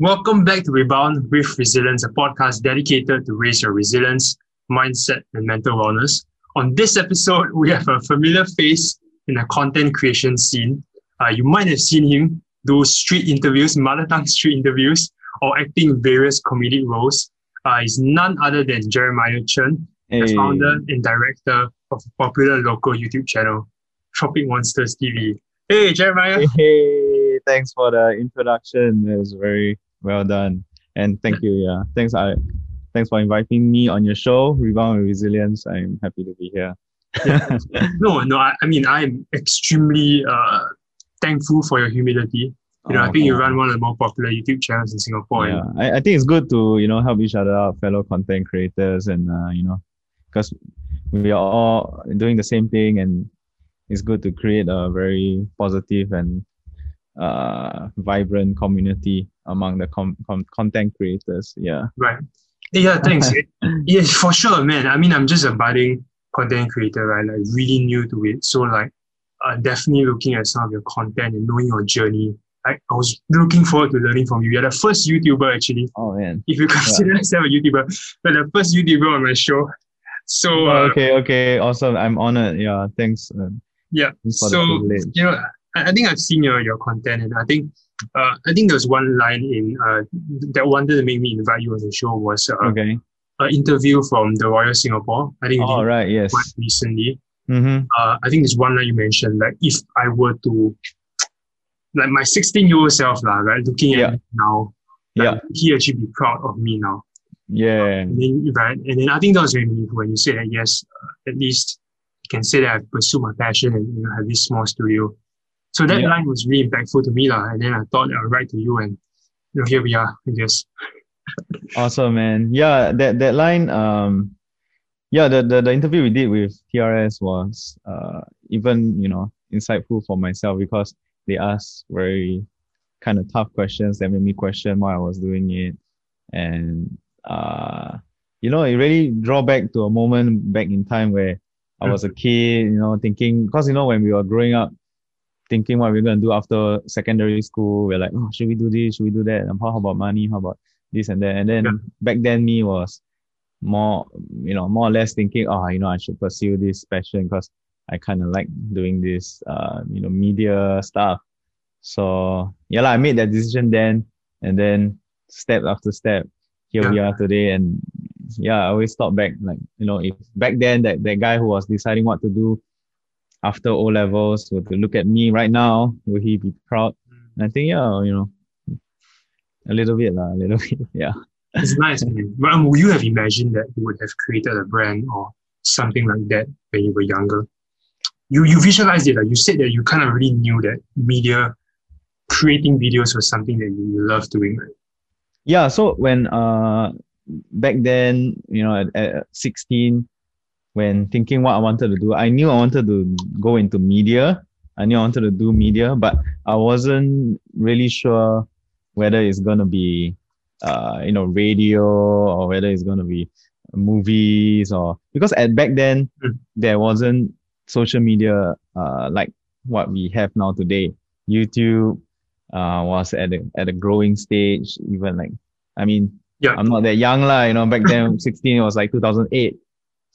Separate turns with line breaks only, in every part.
Welcome back to Rebound with Resilience, a podcast dedicated to raise your resilience, mindset, and mental wellness. On this episode, we have a familiar face in the content creation scene. Uh, you might have seen him do street interviews, mother tongue street interviews, or acting in various comedic roles. Uh, he's none other than Jeremiah Chen,
Hey.
the founder and director of a popular local YouTube channel, Tropic Monsters TV. Hey, Jeremiah.
Hey, thanks for the introduction. It was very well done. And thank you. Yeah. Thanks. I thanks for inviting me on your show, Rebound with Resilience. I'm happy to be here.
No, no, I, I mean, I'm extremely uh, thankful for your humility. You know, I think you
Oh,
run one of the more popular YouTube channels in Singapore.
Yeah.
and-
I, I think it's good to, you know, help each other out, fellow content creators and uh, you know, because we are all doing the same thing and it's good to create a very positive and uh vibrant community among the com- com- content creators. Yeah.
Right. Yeah, thanks. yes, for sure, man. I mean, I'm just a budding content creator, right? Like really new to it. So like uh, definitely looking at some of your content and knowing your journey. Like I was looking forward to learning from you. You're the first YouTuber actually,
Oh man.
if you consider yourself a YouTuber, but the first YouTuber on my show. So
Oh,
uh,
okay, okay, awesome. I'm honored. Yeah, thanks. Uh,
yeah.
thanks
So you know, I, I think I've seen your, your content and I think uh, I think there's one line in uh, that wanted to make me invite you on the show was uh,
Okay.
an interview from the Royal Singapore. I think
All
did
right. Yes.
quite recently.
Mm-hmm.
Uh, I think there's one line you mentioned, like if I were to, like my 16 year old self, lah, right, looking at
Yeah.
me now, like,
Yeah.
he actually be proud of me now.
Yeah.
And then, right, and then I think that was very meaningful when you said that yes, uh, at least you can say that I've pursued my passion and you know have this small studio. So that
Yeah.
line was really impactful to me, lah. And then I thought I'll write to you, and you know here we are. I guess.
Awesome, man. Yeah. That that line. Um. Yeah. The the, the interview we did with TRS was uh even you know insightful for myself because they asked very kind of tough questions that made me question why I was doing it, and uh you know it really draw back to a moment back in time where I was a kid, you know, thinking because you know when we were growing up, thinking what we're gonna do after secondary school, we're like, oh, should we do this? Should we do that? And how about money? How about this and that? And then
Yeah.
back then, me was more, you know, more or less thinking, oh, you know, I should pursue this passion because I kind of like doing this, uh, you know, media stuff. So yeah, lah, I made that decision then, and then step after step, here we are today, and yeah, I always thought back, like, you know, if back then that, that guy who was deciding what to do after O levels would look at me right now, will he be proud? And I think, yeah, you know, a little bit, a little bit, yeah.
It's nice, man. But um, would you have imagined that you would have created a brand or something like that when you were younger? You you visualized it, like you said that you kind of really knew that media, creating videos was something that you, love doing. Right?
Yeah, so when uh back then, you know, at, at 16, when thinking what I wanted to do, I knew I wanted to go into media. I knew I wanted to do media, but I wasn't really sure whether it's gonna be uh you know radio or whether it's gonna be movies or because at back then
Mm.
there wasn't social media uh like what we have now today. YouTube uh was at a at a growing stage, even like I mean
Yeah.
I'm not that young lah, you know, back then 16 it was like 2008.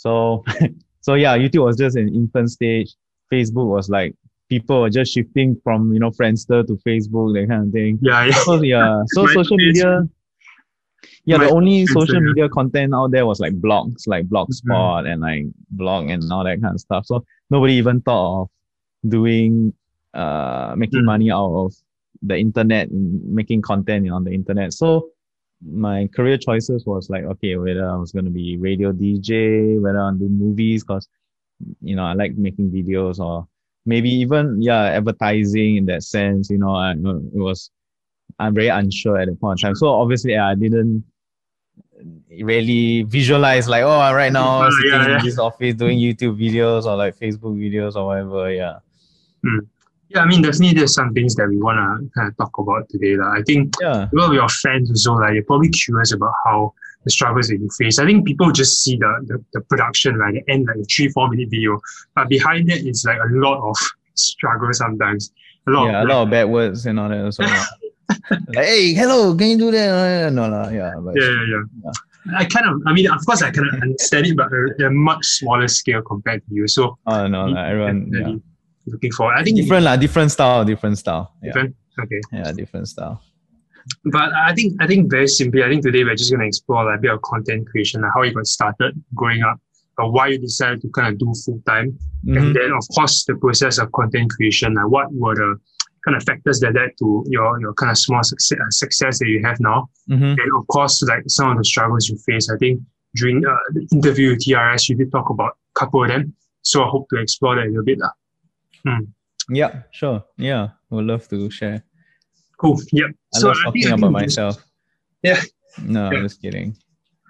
So so yeah, YouTube was just an infant stage. Facebook was like people were just shifting from, you know, Friendster to Facebook, that kind of thing.
Yeah, yeah.
So yeah, so social media yeah, the only social media content out there was like blogs, like
Mm-hmm.
Blogspot and like blog and all that kind of stuff. So nobody even thought of doing uh making
Mm.
money out of the internet and making content on the internet. So my career choices was like okay whether I was gonna be radio DJ, whether I do movies because you know I like making videos or maybe even yeah advertising in that sense. You know I it was I'm very unsure at the point in time. So obviously I didn't really visualize like oh right now
ah,
sitting
yeah, yeah.
in this office doing YouTube videos or like Facebook videos or whatever. Yeah. Hmm.
Yeah, I mean, definitely there's some things that we want to kind of talk about today. lah. I think
Yeah.
a lot of your fans also, like, you're probably curious about how the struggles that you face. I think people just see the, the, the production, right? The end, like a three, four minute video. But behind that, it's like a lot of struggle sometimes. A lot
Yeah, a
of
lot of bad words and all that as well. like, hey, hello, can you do that? Uh, uh, no, no, yeah, but
Yeah, yeah, yeah. I kind of, I mean, of course, I kind of understand it, but at a much smaller scale compared to you. So,
oh no, like, everyone yeah.
Looking for. I think
different lah, different style, different style. Yeah,
different. Okay.
yeah, different style.
But I think I think very simply, I think today we're just gonna explore like a bit of content creation, like how you got started growing up, uh, why you decided to kind of do full time,
Mhm.
and then of course the process of content creation, like what were the kind of factors that led to your your kind of small success, success that you have now,
Mhm.
and of course like some of the struggles you face. I think during uh, the interview with TRS, you did talk about a couple of them, so I hope to explore that a little bit. Lah.
Yeah, sure. Yeah, would love to share.
Cool. Yep.
I
so
love
I
talking about myself.
Yeah.
No,
Yeah.
I'm just kidding.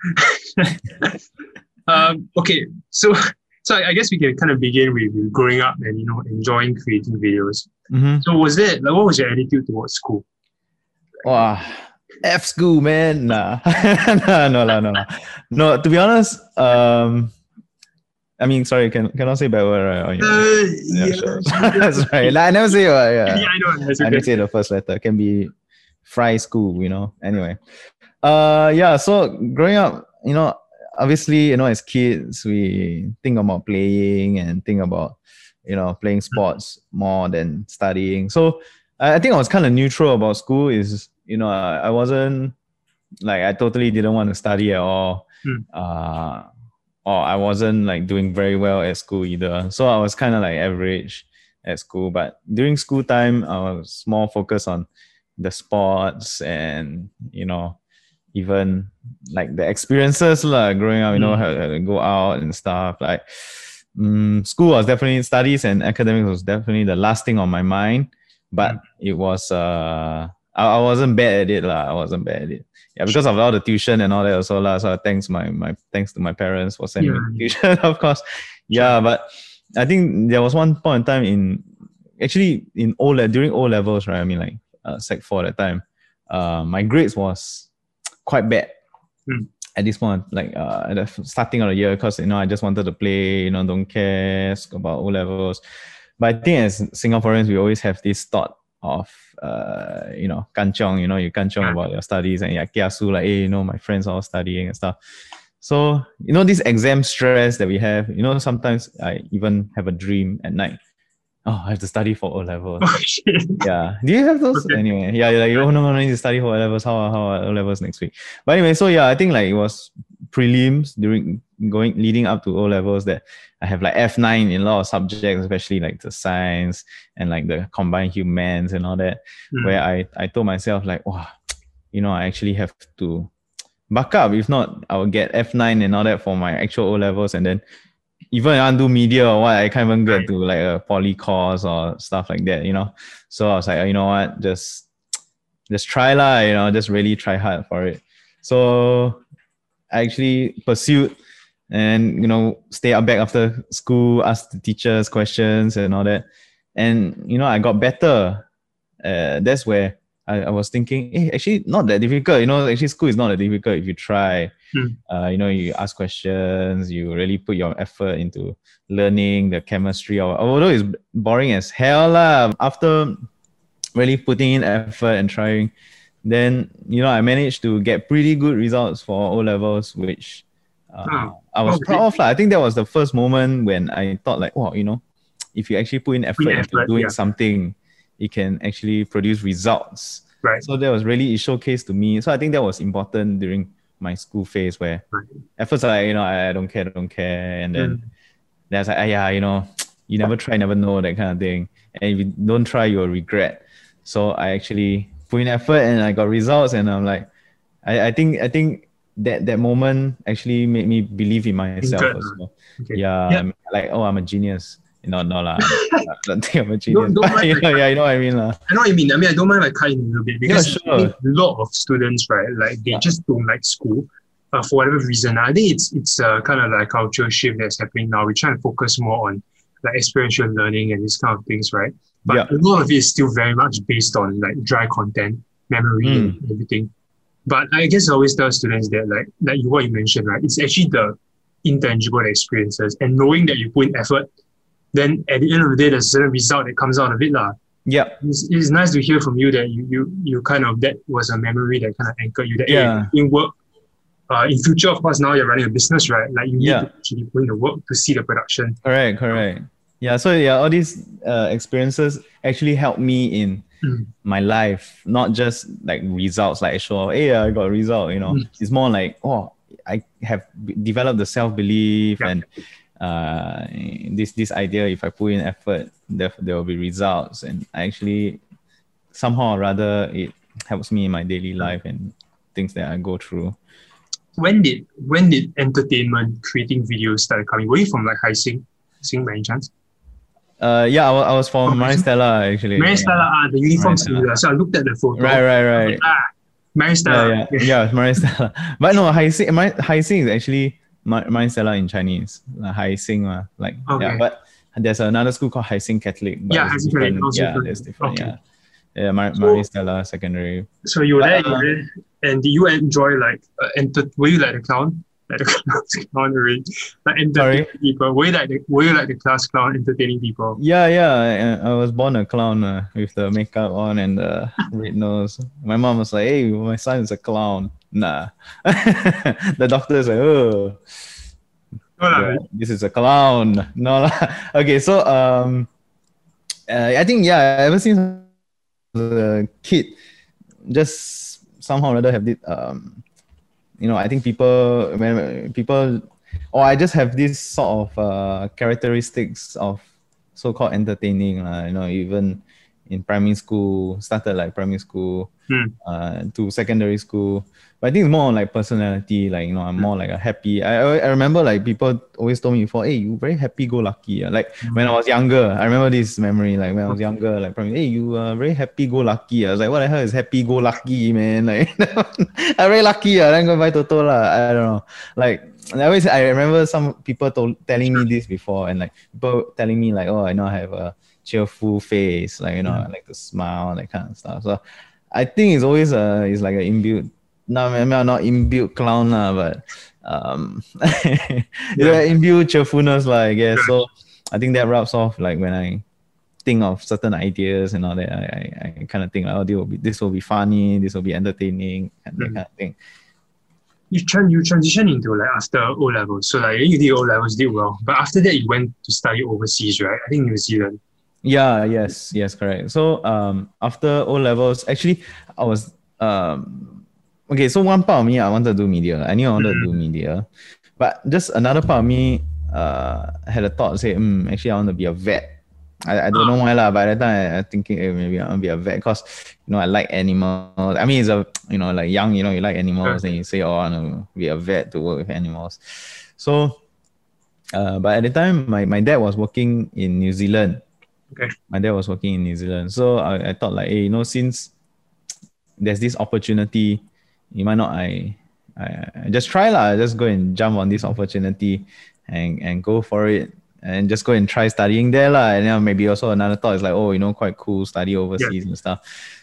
um, okay, so so I I guess we can kind of begin with with growing up and you know enjoying creating videos.
Mm-hmm.
So was it like what was your attitude towards school?
Wow. F school, man. Nah. no, no, no, no, no. No, to be honest, um, I mean, sorry, can cannot say bad word, right? on your-
Uh,
yeah, sure. That's right. Like, I never say it. Yeah.
yeah, I know. That's
I
okay.
didn't say the first letter. Can be fry school, you know. Anyway. Uh yeah, so growing up, you know, obviously, you know, as kids, we think about playing and think about, you know, playing sports more than studying. So I, I think I was kind of neutral about school is, you know, I, I wasn't like I totally didn't want to study at all.
Hmm.
Uh or I wasn't like doing very well at school either. So I was kind of like average at school. But during school time, I was more focused on the sports and you know, even like the experiences like growing up. You know,
Mm.
how how to go out and stuff. Like mm, school was definitely studies and academics was definitely the last thing on my mind. But it was uh, I, I wasn't bad at it lah. I wasn't bad at it. Yeah, because of all the tuition and all that also lah. So thanks my my thanks to my parents for sending me to tuition, of course. Yeah, but I think there was one point in time in actually in O le- during O levels, right? I mean like uh, sec four at that time. Uh, my grades was quite bad
Hmm.
at this point, like uh, at the starting of the year, because you know I just wanted to play, you know, don't care about O levels. But I think as Singaporeans, we always have this thought of uh, you know, kanchong, you know, you kanchong about your studies and yeah, kiasu, like, hey, you know, my friends all studying and stuff. So, you know, this exam stress that we have, you know, sometimes I even have a dream at night. Oh, I have to study for O levels.
Okay.
yeah. Do you have those?
Okay.
Anyway, yeah, you're like, oh no, no, I need to study for O levels. How, how are O levels next week? But anyway, so yeah, I think like it was prelims during going leading up to O levels that I have like F9 in a lot of subjects, especially like the science and like the combined humans and all that
Mm.
where I, I told myself like, wow, you know, I actually have to buck up. If not, I will get F9 and all that for my actual O levels. And then even if I do media or what, I can't even get
Right.
to like a poly course or stuff like that, you know? So I was like, you know what, just, just try lah, you know, just really try hard for it. So I actually pursued and, you know, stay up back after school, ask the teachers questions and all that. And, you know, I got better uh, that's where I, I was thinking, hey, actually not that difficult. You know, actually school is not that difficult if you try.
Hmm.
Uh, you know, you ask questions, you really put your effort into learning the chemistry. Or although it's boring as hell lah. After really putting in effort and trying, then you know I managed to get pretty good results for O levels, which uh,
Ah,
I was
okay.
proud of. lah. I think that was the first moment when I thought like, wow, you know, if you actually put in effort,
in
into doing
yeah.
something, it can actually produce results.
Right.
So that was really a showcase to me. So I think that was important during my school phase where
Right.
at first I you know I, I don't care, I don't care, and then
Mm.
was like, ah, yeah, you know, you never try, never know that kind of thing. And if you don't try, you'll regret. So I actually put in effort and I got results, and I'm like, I, I think I think that that moment actually made me believe in myself as well.
Okay.
Yeah,
Yeah.
I'm like oh, I'm a genius. No, no lah. I don't think I'm a genius.
don't mind
you know, yeah, you know what I mean lah.
I know what you mean. I mean, I don't mind like cutting a little bit because
sure.
A lot of students, right, like they
Yeah.
just don't like school uh, for whatever reason. I think it's it's uh, kind of like cultural shift that's happening now. We're trying to focus more on like experiential learning and these kind of things, right? But
Yeah.
a lot of it is still very much based on like dry content, memory,
Mm.
and everything. But I guess I always tell students that like like you, what you mentioned, right? It's actually the intangible experiences and knowing that you put in effort, then at the end of the day, there's a certain result that comes out of it, lah.
Yeah.
It's, it's nice to hear from you that you, you you kind of that was a memory that kind of anchored you that
Yeah.
in work. Uh, in future, of course, now you're running a business, right? Like you need
Yeah.
to actually put in the work to see the production.
Correct, correct. Yeah, so yeah, all these uh, experiences actually helped me in
Mm.
my life, not just like results, like show, hey, I got a result, you know.
Mm.
It's more like, oh, I have developed the self belief
Yeah.
and uh, this this idea. If I put in effort, there there will be results, and I actually somehow or rather it helps me in my daily life and things that I go through.
When did when did entertainment creating videos start coming? Were you from like Hai Sing, Sing by any chance?
Uh, yeah, I wa- I was from. Maris Stella actually.
Mary
yeah.
Stella, ah, the uniform
Mary
similar. So I looked at the photo.
Right, right, right.
Ah, Mary Stella.
yeah, yeah, yeah, Maris Stella. But no, Hai Sing, Mar- Hai Sing is actually Ma- Maris Stella in Chinese. Uh, Hai Sing, uh, like
Okay.
yeah. But there's another school called Hai Sing Catholic.
Yeah, Hai Sing Catholic,
Yeah,
different.
different.
Okay.
Yeah, yeah, Mar-
So-
Maris Stella Secondary.
So you were
But,
there,
uh,
and did you enjoy like uh, enter? Were you like the clown? Like the clown already? Like entertaining people? Were you like the, were you like the class clown entertaining people?
Yeah, yeah. I, I was born a clown uh, with the makeup on and the red nose. My mom was like, "Hey, my son is a clown." Nah. the doctor is like, "Oh."
No,
Yeah, this is a clown. No. Okay, so um, uh, I think yeah, ever since the kid, just somehow or other have this um, you know, I think people when people, or I just have this sort of uh characteristics of so-called entertaining lah. You know, even in primary school, started like primary school,
Hmm.
uh, to secondary school. But I think it's more on like personality. Like you know, I'm more like a happy. I I I remember like people always told me before, hey, you very happy-go-lucky. ah." Like when I was younger, I remember this memory. Like when I was younger, like probably, hey, you are very happy-go-lucky. I was like, what the hell is happy-go-lucky, man? Like I'm very lucky. I then go buy Toto lah. I don't know. Like I always, I remember some people told, telling me this before, and like people telling me like, oh, I know I have a cheerful face, like you know, I like to smile, that kind of stuff. So I think it's always a, it's like an inbuilt. No, I mean, I'm not inbuilt clown lah, but um, yeah, inbuilt cheerfulness lah, I guess. So I think that rubs off like when I think of certain ideas and all that. I, I, I kind of think like, oh, this will be this will be funny, this will be entertaining, and that
Mhm.
kind of thing.
You tran you transition into like after O levels. So like you did O levels, did well, but after that you went to study overseas, right? I think New Zealand.
Yeah, yes, yes, correct. So um after O levels, actually I was um okay, so one part of me I wanted to do media. I knew I wanted to do media. But just another part of me uh had a thought say, mm, actually I want to be a vet. I, I don't know why lah, but at that time I, I thinking hey, maybe I want to be a vet because you know I like animals. I mean it's a you know like young, you know, you like animals and you say, Oh, I want to be a vet to work with animals. So uh, but at the time my, my dad was working in New Zealand my dad was working in New Zealand. So I, I thought like, hey, you know, since there's this opportunity, you might not I I, I just try lah, just go and jump on this opportunity and, and go for it and just go and try studying there lah. And then maybe also another thought is like, oh, you know, quite cool, study overseas and stuff.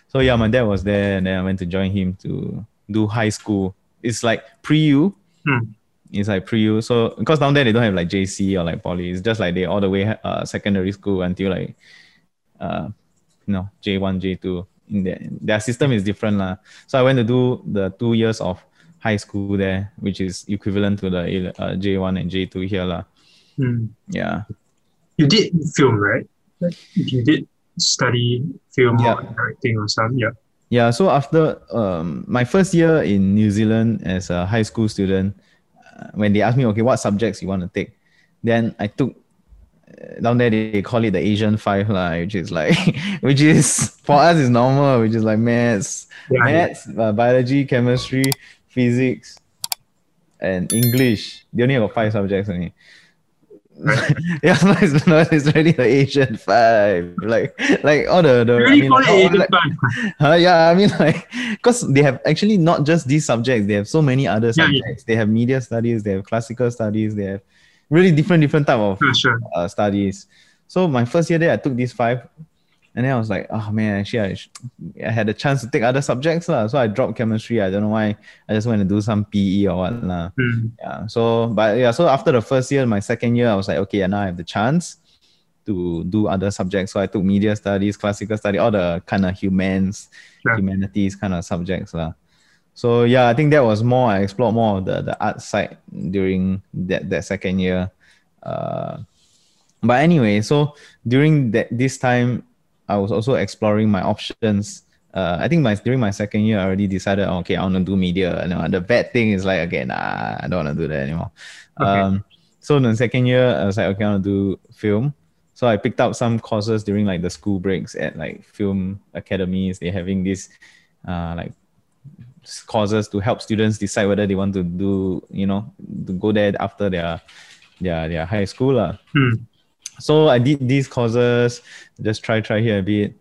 So yeah, my dad was there and then I went to join him to do high school. It's like pre-U.
Hmm.
It's like pre-U. So because down there they don't have like JC or like poly. It's just like they all the way uh, secondary school until like uh you know J1, J2. In their, their system is different lah. So I went to do the two years of high school there, which is equivalent to the uh, J1 and J2 here lah.
Hmm.
Yeah.
You did film, right? You did study film
Yeah.
or directing or something. Yeah.
Yeah, so after um, my first year in New Zealand as a high school student, when they asked me, okay, what subjects you want to take, then I took uh, down there they call it the Asian Five, lah, which is like, which is for us is normal, which is like maths,
Yeah.
maths, uh, biology, chemistry, physics, and English. They only have five subjects only. yeah, no, it's, no, it's really the Asian Five, like like all the the.
You
I
really
mean,
call
like,
it Asian
like-
Five.
Huh, yeah, I mean like because they have actually not just these subjects, they have so many other
Yeah, yeah.
subjects. They have media studies, they have classical studies, they have really different different type of
Sure, sure.
uh, studies. So my first year there, I took these five, and then I was like, oh man, actually I, sh- I had a chance to take other subjects lah. So I dropped chemistry. I don't know why. I just went to do some PE or what lah.
Hmm.
Yeah. So, but yeah, so after the first year, my second year, I was like, okay, now I have the chance. to do other subjects. So I took media studies, classical study, all the kind of humans, humanities kind of subjects. lah. So yeah, I think that was more, I explored more of the, the art side during that, that second year. Uh, but anyway, so during that this time, I was also exploring my options. Uh, I think my during my second year, I already decided, okay, I want to do media. And uh, the bad thing is like, okay, nah, I don't want to do that anymore.
Okay.
Um, so in the second year, I was like, okay, I want to do film. So I picked up some courses during like the school breaks at like film academies. They're having these uh, like courses to help students decide whether they want to do, you know, to go there after their their their high school. lah.
Hmm.
So I did these courses, just try try here a bit.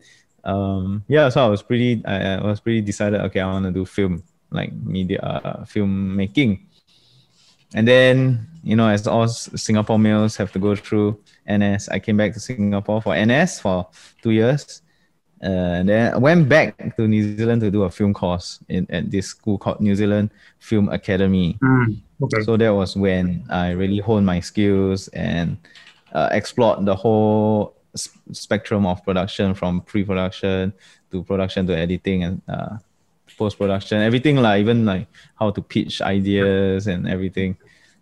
Um, yeah, so I was pretty I, I was pretty decided. Okay, I want to do film, like media, uh, film making. And then you know, as all Singapore males have to go through NS, I came back to Singapore for NS for two years. Uh, and then I went back to New Zealand to do a film course in at this school called New Zealand Film Academy.
Hmm. Okay.
So that was when I really honed my skills and uh, explored the whole spectrum of production from pre-production to production to editing and uh, post-production, everything like even like how to pitch ideas and everything.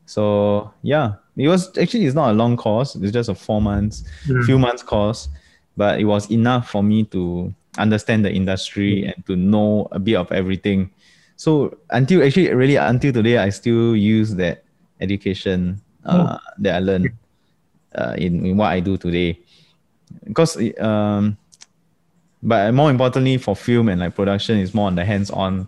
So yeah, it was actually it's not a long course. It's just a four months,
Hmm.
few months course, but it was enough for me to understand the industry and to know a bit of everything. So until actually really until today, I still use that education uh, that I learned uh, in, in what I do today. Because um, but more importantly for film and like production is more on the hands-on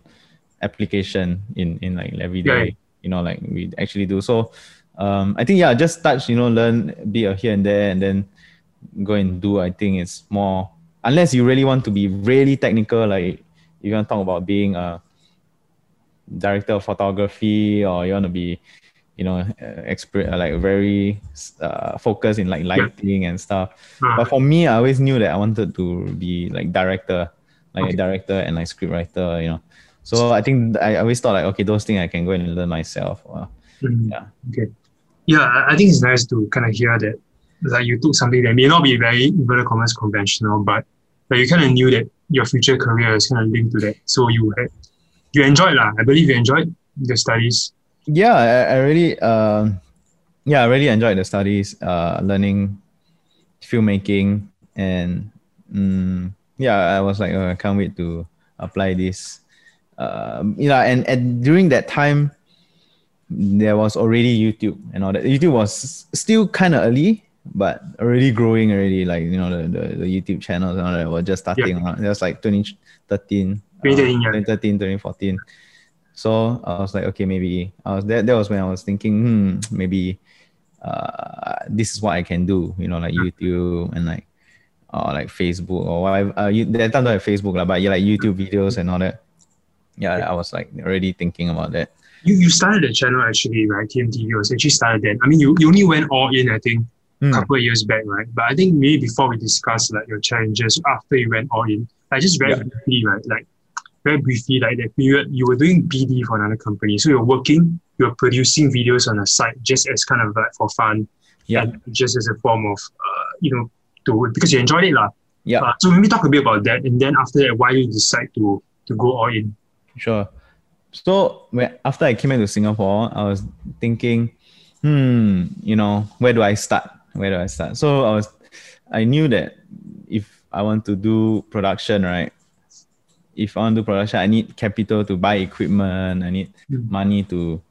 application in in like every day.
Yeah.
You know, like we actually do. So um, I think yeah, just touch, you know, learn a bit here and there, and then go and do. I think it's more unless you really want to be really technical, like you want to talk about being a director of photography, or you want to be, you know, uh, expert like very uh, focused in like lighting and stuff.
Ah,
But for me, I always knew that I wanted to be like director, like
Okay.
a director and like script writer, you know. So I think I always thought like, okay, those things I can go and learn myself. Uh,
hmm.
yeah.
Okay. Yeah, I- think it's nice to kind of hear that like you took something that may not be very inverted commas conventional, but but you kind of knew that your future career is kind of linked to that. So you had you enjoyed lah. I believe you enjoyed the studies.
Yeah I, I really um yeah i really enjoyed the studies uh learning filmmaking and mm, yeah i was like oh, i can't wait to apply this um you know and, and during that time there was already youtube and all that youtube was still kind of early but already growing already like you know the, the, the youtube channels and all that were just starting around. it was like 2013 uh,
2013, yeah.
2013 2014 so I was like, okay, maybe I was that. That was when I was thinking, hmm, maybe uh, this is what I can do. You know, like YouTube and like or like Facebook or whatever. Uh, you, that time don't have Facebook lah, but yeah, like YouTube videos and all that. Yeah, I was like already thinking about that.
You you started the channel actually, right? TMTV was actually started then. I mean, you, you only went all in, I think, a
Hmm.
couple of years back, right? But I think maybe before we discuss like your challenges after you went all in, like just very
Yeah.
briefly, right? Like very briefly, like that period, you were doing BD for another company. So you're working, you're producing videos on the site just as kind of like for fun,
Yeah.
just as a form of, uh, you know, to because you enjoyed it, lah.
Yeah.
Uh, so maybe talk a bit about that, and then after that, why you decide to to go all in.
Sure. So when after I came into Singapore, I was thinking, hmm, you know, where do I start? Where do I start? So I was, I knew that if I want to do production, right? If I want to do production, I need capital to buy equipment. I need
Mm.
money to,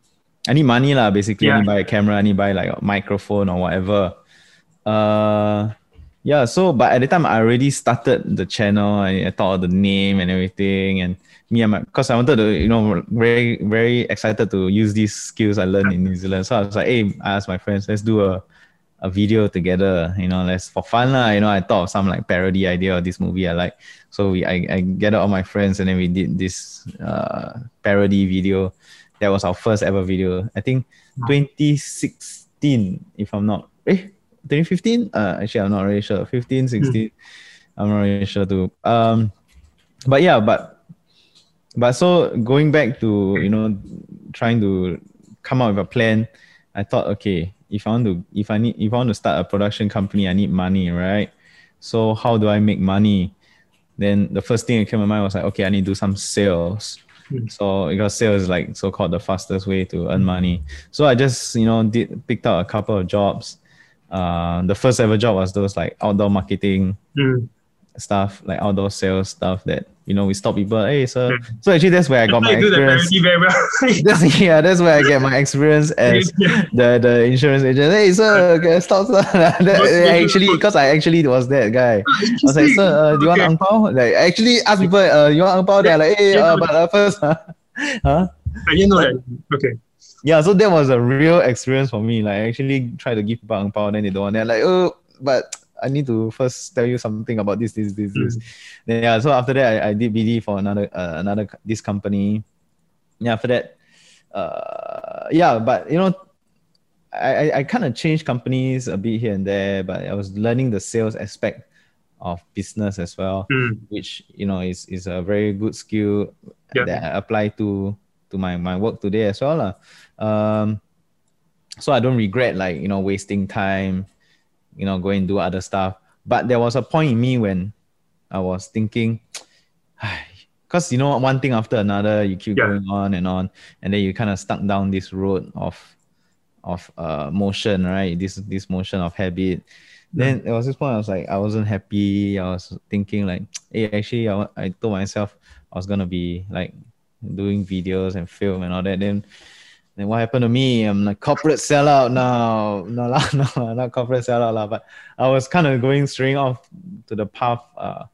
I need money lah. Basically, I need buy a camera. I need buy like a microphone or whatever. Uh, yeah. So, but at the time, I already started the channel. I, I thought of the name and everything, and me and my because I wanted to, you know, very very excited to use these skills I learned in New Zealand. So I was like, hey, I asked my friends, let's do a a video together. You know, let's for fun lah. You know, I thought of some like parody idea of this movie I like. So we I, I gathered all my friends and then we did this uh parody video. That was our first ever video. I think 2016, if I'm not eh 2015. Uh, actually, I'm not really sure. 15, 16. I'm not really sure too. Um, but yeah, but but so going back to you know trying to come up with a plan, I thought okay, if I want to if I need if I want to start a production company, I need money, right? So how do I make money? Then the first thing that came to my mind was like, okay, I need to do some sales.
Mm.
So because sales is like so called the fastest way to earn money. So I just you know did picked out a couple of jobs. Uh, the first ever job was those like outdoor marketing
Mm.
Stuff, like outdoor sales stuff that you know we stop people. Hey, sir. So actually, that's where I got my
you do the
experience. That's, yeah, that's where I get my experience as the the insurance agent. Hey, sir, okay, stop, sir. That- actually, because I actually was that guy. I was like, sir, uh, do you want
Okay.
ang pao? Like, I actually ask people, uh, you want ang pao? They're like, hey, uh, but uh, first, huh? huh?
I didn't know that. Okay.
Yeah, so that was a real experience for me. Like, I actually try to give people ang pao, then they don't want. They're like, oh, but I need to first tell you something about this, this, this, this. Then, yeah, so after that, I, I did BD for another, uh, another this company. Yeah, after that, uh, yeah, but you know, I, I, I kind of changed companies a bit here and there, but I was learning the sales aspect of business as well,
Mm.
which you know is is a very good skill
Yeah.
that I apply to to my my work today as well. lah. Um, so I don't regret like you know wasting time, you know, going do other stuff. But there was a point in me when I was thinking, because you know one thing after another, you keep
Yeah.
going on and on, and then you kind of stuck down this road of of uh motion, right? This this motion of habit. Then there was this point I was like I wasn't happy. I was thinking like, hey, actually, I, I told myself I was gonna be like doing videos and film and all that. Then then what happened to me? I'm like corporate sellout now. No, lah, no, not corporate sellout, lah, but I was kind of going straight off to the path. Uh,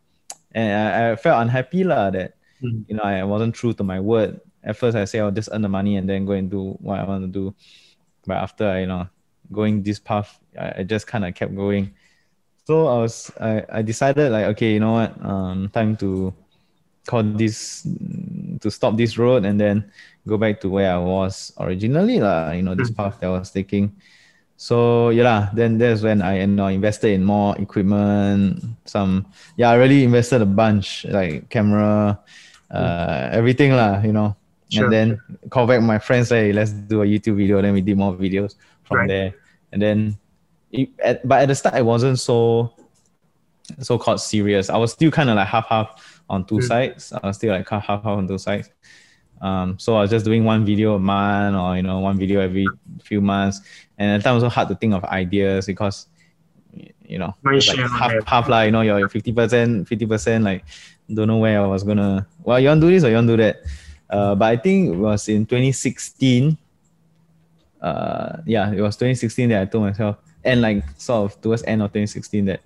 and I, I felt unhappy lah, that
Mm.
you know I wasn't true to my word. At first, I say I'll just earn the money and then go and do what I want to do. But after I, you know, going this path, I, I just kind of kept going. So I was, I, I decided like, okay, you know what, um, time to call this, to stop this road and then go back to where I was originally, lah. You know, this
Mm.
path that I was taking. So yeah, then that's when I you know invested in more equipment. Some yeah, I really invested a bunch like camera, uh, everything lah. You know,
Sure.
and then call back my friends. Say let's do a YouTube video. Then we did more videos from
Right.
there, and then, it, at, but at the start it wasn't so so called serious. I was still kind of like half half on two sides. I was still like half half on two sides. Um, so I was just doing one video a month or you know one video every few months, and at the time it was hard to think of ideas because you know like half half like you know you're fifty percent fifty percent like don't know where I was gonna well you want to do this or you want to do that. Uh, but I think it was in 2016. Uh, yeah, it was 2016 that I told myself, and like sort of towards end of 2016 that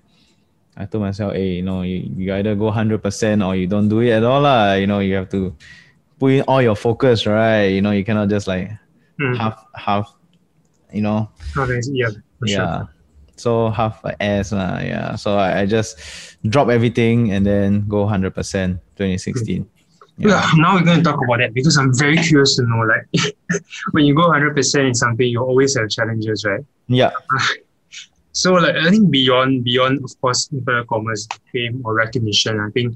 I told myself, hey, you know, you, you either go 100% or you don't do it at all. lah. You know, you have to put in all your focus, right? You know, you cannot just like
Mm.
half, half, you know,
Okay, yeah, for sure.
yeah. So half ass, lah. yeah. So I, I just drop everything and then go 100% 2016.
Yeah. now we're going to talk about that because I'm very curious to know like when you go 100% in something, you always have challenges, right?
Yeah.
So like I think beyond beyond of course inverted commas fame or recognition, I think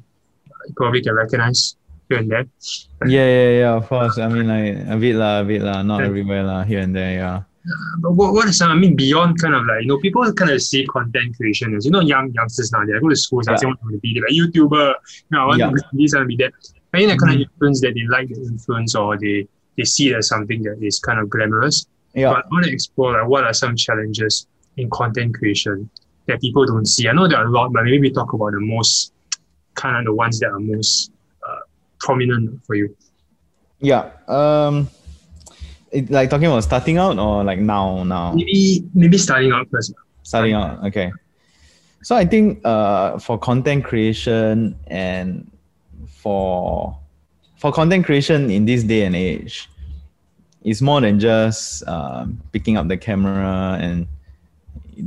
you probably can recognize here and there.
Yeah, yeah, yeah, of course. I mean, like a bit lah, a bit lah, not
Yeah.
everywhere lah, here and there, yeah.
But what, what is I mean beyond kind of like you know people kind of see content creation as you know young youngsters now they go to schools I
Yeah.
say want to be like YouTuber, you know, I want
Yeah.
to be this, I want to be that. I think that kind
Mhm.
of influence that they like the influence or they they see it as something that is kind of glamorous.
Yeah.
But I want to explore like what are some challenges in content creation that people don't see. I know there are a lot, but maybe we talk about the most kind of the ones that are most uh, prominent for you.
Yeah. Um, it, like talking about starting out or like now, now?
Maybe maybe starting out first.
Starting out, okay. So I think uh, for content creation and for for content creation in this day and age, it's more than just um, picking up the camera and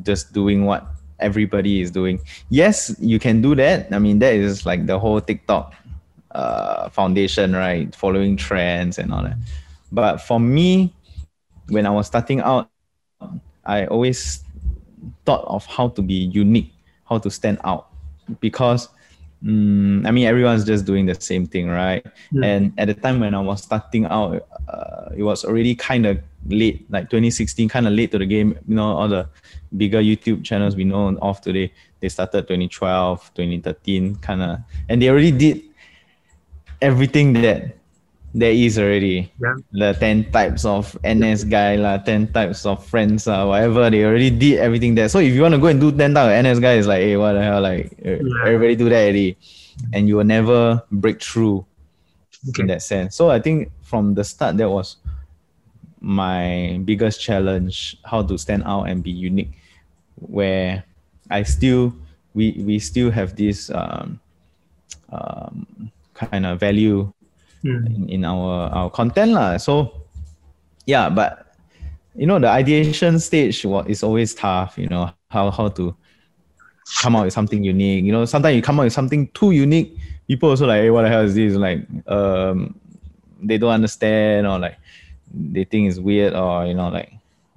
just doing what everybody is doing. Yes, you can do that. I mean, that is like the whole TikTok uh, foundation, right? Following trends and all that. But for me, when I was starting out, I always thought of how to be unique, how to stand out, because mm, I mean everyone's just doing the same thing, right?
Mm.
And at the time when I was starting out, uh, it was already kind of late, like 2016, kind of late to the game. You know, all the bigger YouTube channels we know of today, they started 2012, 2013, kind of, and they already did everything that there is already.
Yeah.
The 10 types of NS guy, la, 10 types of friends, uh, whatever. They already did everything there. So if you want to go and do 10 types of NS guy, it's like, hey, what the hell? Like, uh, everybody do that already. And you will never break through
Okay.
in that sense. So I think from the start, that was my biggest challenge how to stand out and be unique where i still we we still have this um, um, kind of value
Mm.
in, in our our content lah. so yeah but you know the ideation stage is always tough you know how how to come out with something unique you know sometimes you come out with something too unique people also like hey what the hell is this like um they don't understand or like they think it's weird or you know like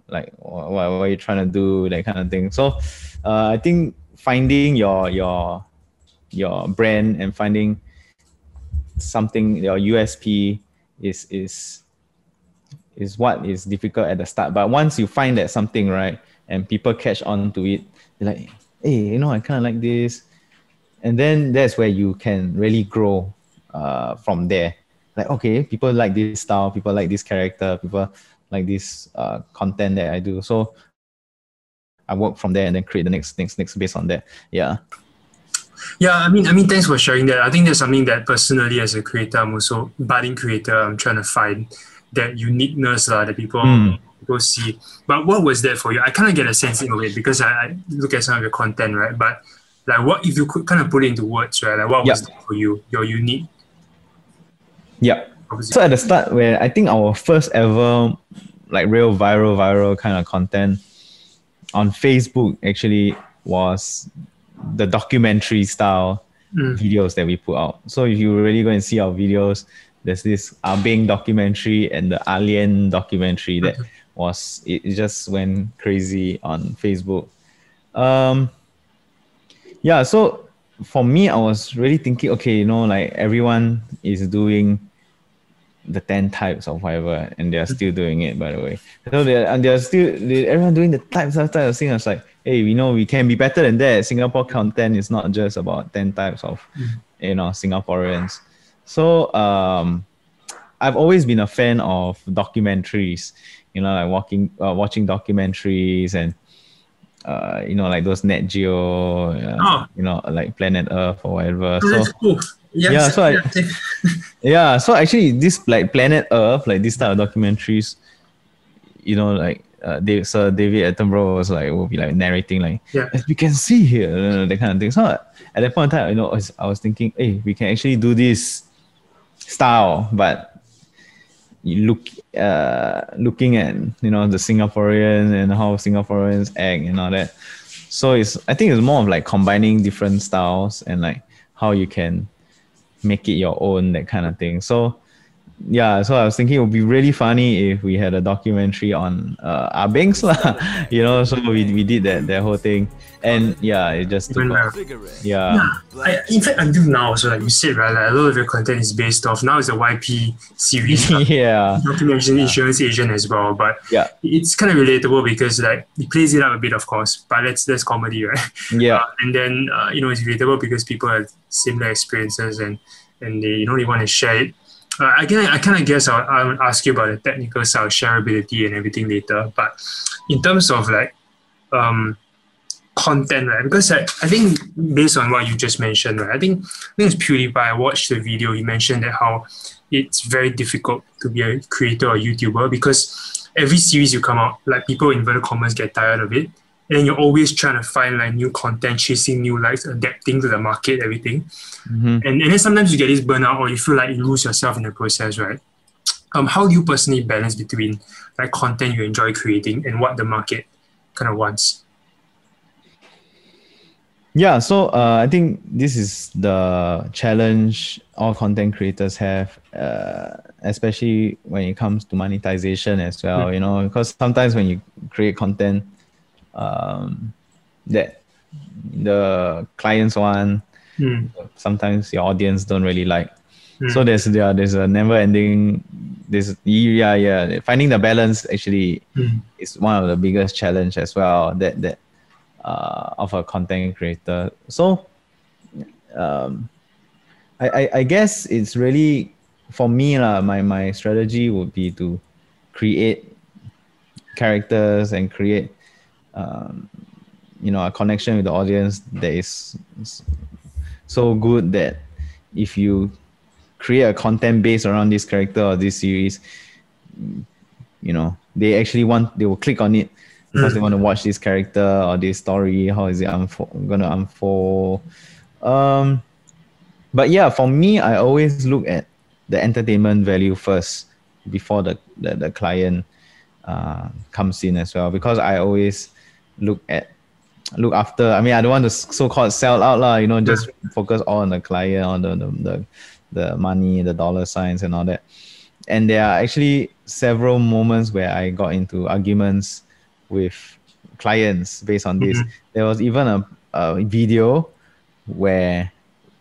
like what, what are you trying to do that kind of thing. So uh, i think finding your your your brand and finding something your usp is is is what is difficult at the start. But once you find that something right and people catch on to it like hey you know i kind of like this. And then that's where you can really grow uh, from there like okay people like this style people like this character people like this uh, content that i do so i work from there and then create the next things next based on that yeah
Yeah, I mean, I mean, thanks for sharing that. I think that's something that personally, as a creator, I'm also budding creator. I'm trying to find that uniqueness uh, that people
Mm.
people see. But what was that for you? I kind of get a sense in a way because I, I look at some of your content, right? But like, what if you could kind of put it into words, right? Like, what was that for you? Your unique.
Yeah so at the start where i think our first ever like real viral viral kind of content on facebook actually was the documentary style
Mm.
videos that we put out. So if you really go and see our videos, there's this Abing documentary and the Alien documentary that was it, it just went crazy on Facebook. Um yeah, so for me I was really thinking, okay, you know, like everyone is doing the 10 types of whatever and they're still doing it by the way. So they're and they're still they, everyone doing the types of types of thing. I was like hey we know we can be better than that. Singapore content is not just about 10 types of you know singaporeans. So um i've always been a fan of documentaries you know like walking uh, watching documentaries and uh, you know like those Nat Geo uh,
Oh.
you know like planet earth or whatever.
Oh,
so
cool. Yes,
Yeah, so I-
yeah.
yeah so actually this like planet earth like this type of documentaries you know like uh, Dave, Sir David Attenborough was like will be like narrating like
Yeah.
as we can see here uh, that kind of thing so at that point in time you know I was, I was thinking hey we can actually do this style but you look uh looking at you know the Singaporean and how Singaporeans act and all that so it's I think it's more of like combining different styles and like how you can make it your own that kind of thing. So yeah so i was thinking it would be really funny if we had a documentary on uh abings lah. You know so we, we did that that whole thing and yeah it just
Even
off.
better.
yeah
I, in fact, until now, so like you said, right, like a lot of your content is based off. Now it's a YP series,
yeah
documentary insurance agent as well. But
yeah
it's kind of relatable because like it plays it up a bit, of course. But that's that's comedy, right?
yeah
Uh, and then uh, you know it's relatable because people have similar experiences and and they you know they want to share it. Uh, again, I kind of guess I'll, I'll ask you about the technical side, of shareability, and everything later. But in terms of like um, content, right? Because I, I think based on what you just mentioned, right? I think I think it's PewDiePie. I watched the video. He mentioned that how it's very difficult to be a creator or YouTuber because every series you come out, like people in inverted commas get tired of it. And you're always trying to find like new content, chasing new likes, adapting to the market, everything.
Mhm.
And, and then sometimes you get this burnout or you feel like you lose yourself in the process, right? Um, how do you personally balance between like content you enjoy creating and what the market kind of wants?
Yeah, so uh, I think this is the challenge all content creators have, uh, especially when it comes to monetization as well. You know, because sometimes when you create content um, that the clients want,
Hmm.
sometimes your audience don't really like. So there's yeah, there's a never ending this yeah yeah finding the balance actually
Mm.
is one of the biggest challenge as well that that uh, of a content creator. So um, I, I I guess it's really for me lah. My my strategy would be to create characters and create um, you know a connection with the audience that is so good that if you create a content based around this character or this series you know they actually want they will click on it because they want to watch this character or this story? How is it unfold, gonna unfold? Um but yeah for me i always look at the entertainment value first before the the, the client uh, comes in as well. Because i always look at look after i mean i don't want to so-called sell out lah, you know just focus all on the client on the, the the the money the dollar signs and all that. And there are actually several moments where i got into arguments with clients based on this there was even a, a video where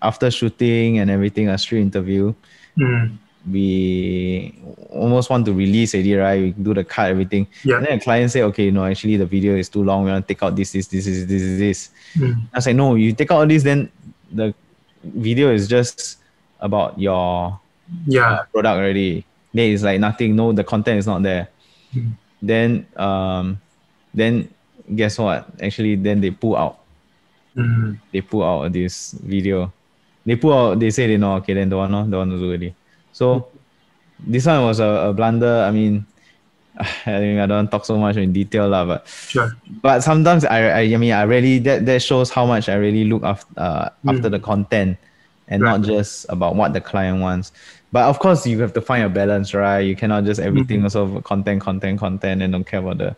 after shooting and everything a street interview
Mm.
we almost want to release it, right? We do the cut, everything.
Yeah.
And then the client say, okay, no, actually the video is too long. We want to take out this, this, this, this, this, this, this.
Mm.
I say, no, you take out all this, then the video is just about your
Yeah.
uh, product already. There is like nothing, no, the content is not there.
Mm.
Then, um, then guess what? Actually, then they pull out.
Mm.
They pull out this video. They pull out. They say they know. Okay, then don't want, no, don't want to do it. So this one was a, a blunder. I mean, I think I don't talk so much in detail, lah, but
Sure.
but sometimes I, I I mean I really that that shows how much I really look after uh, after the content and not just about what the client wants. But of course you have to find a balance, right? You cannot just everything also content, content, content and don't care about the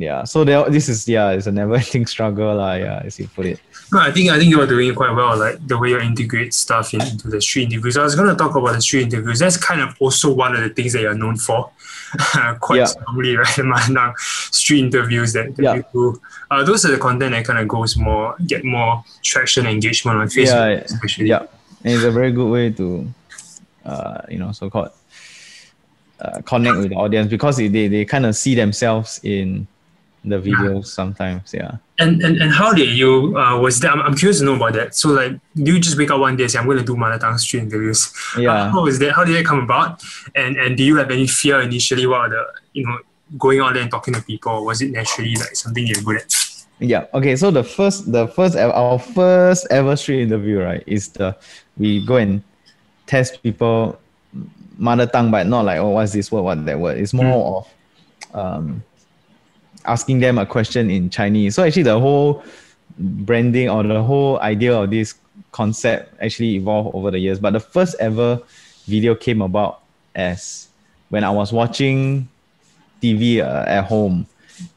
yeah. So there, this is yeah, it's a never ending struggle, lah, yeah, as you put it.
No, I think I think you're doing quite well, like the way you integrate stuff in, into the street interviews. I was going to talk about the street interviews. That's kind of also one of the things that you're known for, quite
Yeah.
strongly, right? Manang street interviews that, that
Yeah.
you do. Uh, those are the content that kind of goes more, get more traction, and engagement on Facebook,
Yeah,
especially.
Yeah, and it's a very good way to, uh, you know, so called uh, connect with the audience because they they kind of see themselves in the videos sometimes. Yeah.
And, and and how did you uh, was that? I'm, I'm curious to know about that. So like, do you just wake up one day and say I'm going to do mother tongue street interviews?
Yeah.
How was that? How did that come about? And and do you have any fear initially? What are the you know going out there and talking to people? Was it naturally like something you're good at?
Yeah. Okay. So the first, the first, our first ever street interview, right, is the we go and test people mother tongue, but not like oh, what's this word, what that word. It's more of um, asking them a question in Chinese. So actually, the whole branding or the whole idea of this concept actually evolved over the years. But the first ever video came about as when I was watching TV uh, at home,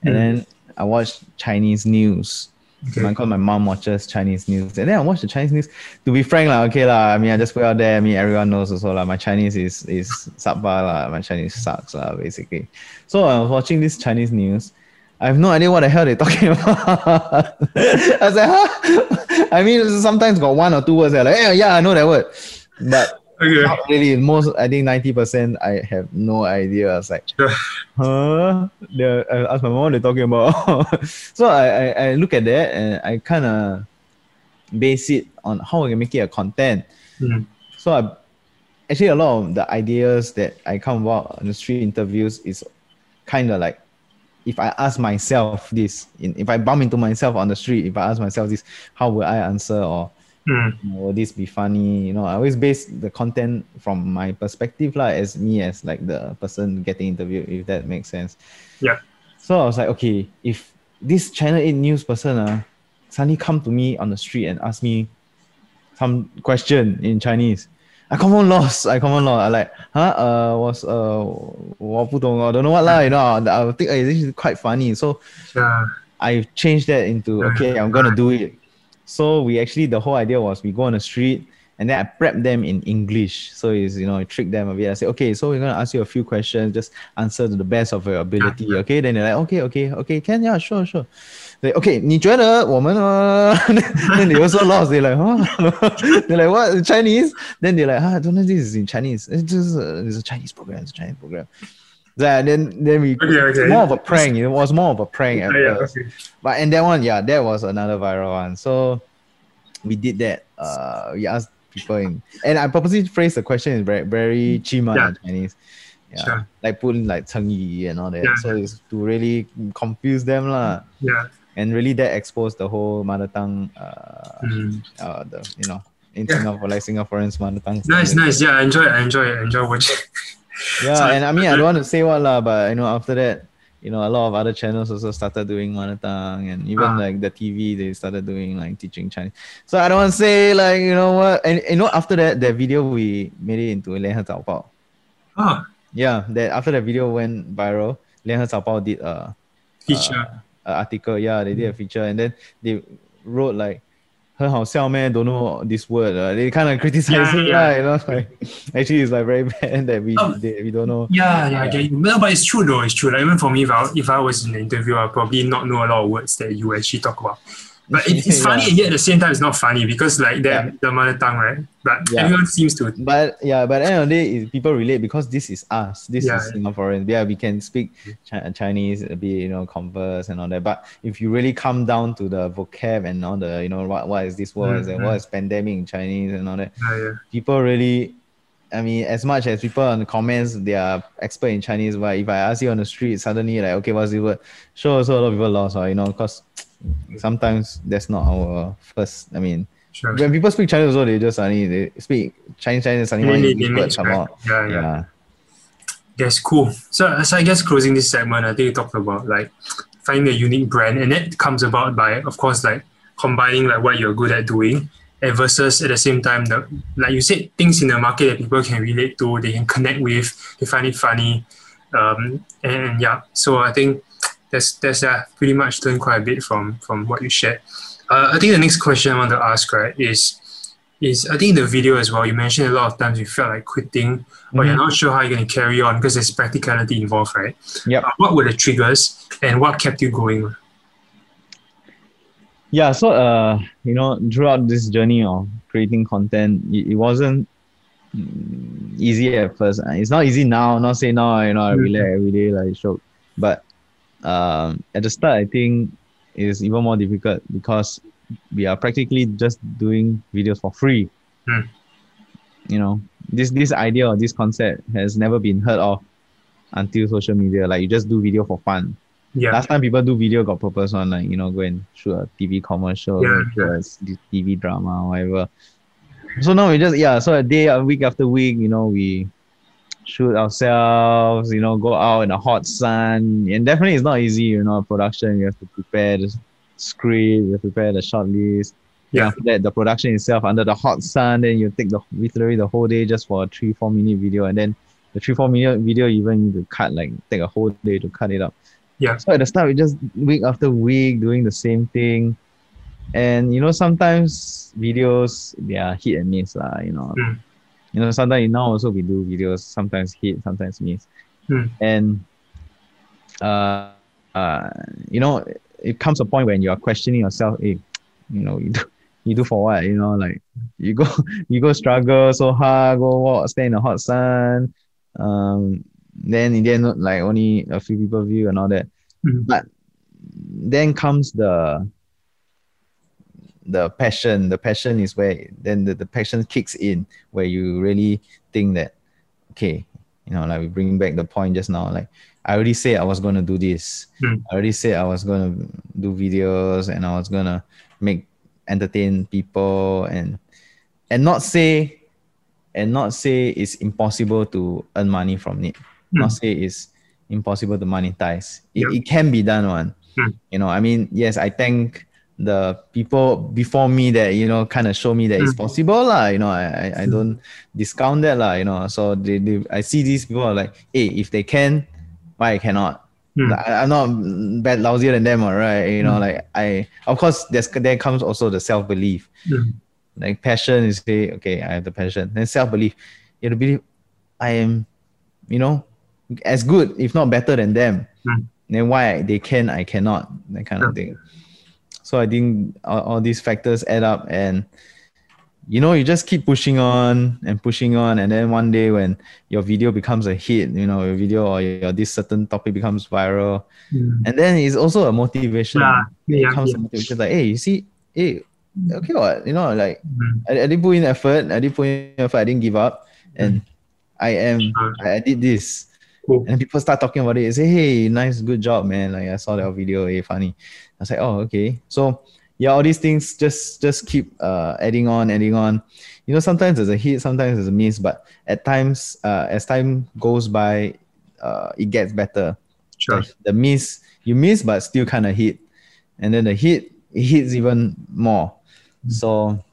and then I watched Chinese news.
Okay.
My, my mom watches Chinese news, and then I watched the Chinese news. To be frank, like okay lah. I mean, I just put out there. I mean, everyone knows also lah. My Chinese is is subpar lah. My Chinese sucks lah, basically. So I was watching this Chinese news. I have no idea what the hell they're talking about. I was like, huh? I mean, sometimes got one or two words. They're like, yeah, yeah, I know that word, but
Okay.
not really. Most, I think, ninety percent, I have no idea. I was like, huh? They're, I asked my mom what they're talking about. so I, I, I look at that and I kind of base it on how I can make it a content.
Mm.
So I actually a lot of the ideas that I come about on the street interviews is kind of like if I ask myself this, in, if I bump into myself on the street, if I ask myself this, how will I answer or
Mm.
you know, will this be funny? You know, I always base the content from my perspective, like as me as like the person getting interviewed, if that makes sense.
Yeah.
So I was like, okay, if this Channel 8 news person uh, suddenly come to me on the street and ask me some question in Chinese, I come on lost. I come on lost. I like, huh? Uh, was uh, 我不懂, I don't know what lah. You know, I would think hey, this is quite funny. So
Yeah.
I changed that into okay, I'm gonna do it. So we actually the whole idea was we go on the street and then I prep them in English. So it's you know I trick them a bit. I say, okay, so we're gonna ask you a few questions, just answer to the best of your ability. Okay, then they're like, okay, okay, okay, can yeah, sure, sure. They okay, 你觉得我们 uh, then they also lost. They're like, huh? they're like, what Chinese? Then they're like, ah, I don't know this is in Chinese. It's just uh, it's a Chinese program. It's a Chinese program. Yeah, then then we
Okay, okay.
more of a prank. It was more of a prank at
Oh, yeah,
first.
okay.
But and that one, yeah, that was another viral one. So we did that. Uh, we asked people in, and I purposely phrased the question in very very chima
Yeah.
Chinese. Yeah,
Sure.
like put in like 成语 and all that.
Yeah.
So it's to really confuse them lah,
Yeah.
and really that exposed the whole mother tongue uh,
mm.
uh the you know in
yeah.
Singapore like Singaporeans mother tongue.
Nice, nice. Yeah, I enjoy, I enjoy, I enjoy watching.
yeah, and I mean I don't want to say what lah, but you know after that you know, a lot of other channels also started doing mother tongue and even
uh,
like the TV, they started doing like teaching Chinese. So I don't want to say like, you know what, and you know, after that, that video, we made it into Lianhe Zaobao.
Ah.
Yeah, that after that video went viral, Lianhe Zaobao did a
feature.
Uh, article. Yeah, they did a feature, and then they wrote like. 很好笑 man, don't know this word. Uh, they kind of criticize
Yeah,
it,
yeah.
lah, you know. Like, actually, it's like very bad that we
Um,
they, we don't know.
yeah, yeah, I get you. No, but it's true though. It's true. Like even for me, if I, if I was in the interview, I'd probably not know a lot of words that you actually talk about. But it, it's funny,
Yeah.
and yet at the same time, it's not funny because like that
Yeah.
the mother tongue, right? But
Yeah.
everyone seems to.
But yeah, but end of the day, people relate because this is us. This
Yeah.
is Singaporeans. Yeah, we can speak Chi- Chinese, a bit, you know, converse and all that. But if you really come down to the vocab and all the, you know, what what is this word and
Mhm.
what is pandemic in Chinese and all that, people really. I mean, as much as people on the comments, they are expert in Chinese, but if I ask you on the street, suddenly like, okay, what's the word? Sure, also a lot of people lost, or you know, because sometimes that's not our first. I mean,
Sure.
when people speak Chinese, also they just suddenly they speak Chinese, Chinese, suddenly want
They-
English
they
words come out.
Yeah, yeah.
Yeah.
Yes, cool. So, so I guess closing this segment, I think you talked about like finding a unique brand, and that comes about by, of course, like combining like what you're good at doing, and versus at the same time, the like you said, things in the market that people can relate to, they can connect with, they find it funny, um, and, yeah. So I think that's that's uh, pretty much learned quite a bit from from what you shared. Uh, I think the next question I want to ask right is is I think the video as well. You mentioned a lot of times you felt like quitting or you're
Mhm.
not sure how you're going to carry on because there's practicality involved, right?
yeah
Uh, what were the triggers and what kept you going?
Yeah. So, uh, you know, throughout this journey of creating content, it, it wasn't mm, easy at first. Uh, It's not easy now. Not say now, you know, I
Mhm.
relax every day like show. But um, at the start, I think it's even more difficult because we are practically just doing videos for free.
Mm.
You know, this this idea or this concept has never been heard of until social media. Like you just do video for fun.
Yeah.
Last time people do video got purpose on like you know go and shoot a TV commercial,
Yeah,
shoot a s- TV drama, whatever. So now we just yeah. So a day, a week after week, you know we shoot ourselves. You know go out in the hot sun, and definitely it's not easy. You know production you have to prepare the script, you have to prepare the short list.
Yeah.
After that, the production itself under the hot sun, then you take the literally the whole day just for a three four minute video, and then the three four minute video you even need to cut like take a whole day to cut it up.
Yeah.
So at the start, we just week after week doing the same thing, and you know sometimes videos they are hit and miss lah. You know,
Mm.
you know sometimes now also we do videos sometimes hit sometimes miss,
Mm.
and uh, uh, you know it comes a point when you are questioning yourself. Hey, you know you do you do for what? You know like you go you go struggle so hard, go walk, stay in the hot sun. Um, then in the end, like only a few people view and all that.
Mhm.
But then comes the the passion. The passion is where then the, the passion kicks in, where you really think that, okay, you know, like we bring back the point just now. Like I already said I was gonna do this.
Mm.
I already said I was gonna do videos and I was gonna make entertain people and and not say and not say it's impossible to earn money from it. Not say it's impossible to monetize. It, it can be done one.
Hmm.
You know, I mean, yes, I thank the people before me that, you know, kind of show me that it's
Hmm.
possible. lah. You know, I, I, I
Hmm.
don't discount that, lah, you know. So they, they I see these people are like, hey, if they can, why I cannot?
Hmm.
I, I'm not bad lousier than them, all right? You know, like I of course there's there comes also the self-belief.
Mm.
Like passion is say, okay, I have the passion. Then self belief, you have to believe I am, you know, as good, if not better than them.
Mm.
Then why they can, I cannot, that kind of thing. So I think all, all these factors add up and you know, you just keep pushing on and pushing on, and then one day when your video becomes a hit, you know, your video or your this certain topic becomes viral,
Mm.
and then it's also a motivation.
Yeah,
It
yeah,
becomes
yeah.
a motivation like, hey, you see, hey, okay, what you know, like
Mm.
I, I didn't put in effort, I didn't put in effort, I didn't give up, and I am. I, I did this,
Cool.
and people start talking about it. Say, hey, nice, good job, man. Like I saw that video, hey, funny. I was like, oh, okay. So yeah, all these things just just keep uh adding on, adding on. You know, sometimes there's a hit, sometimes there's a miss, but at times, uh, as time goes by, uh, it gets better.
Sure.
Like the miss, you miss, but still kind of hit, and then the hit, it hits even more. So,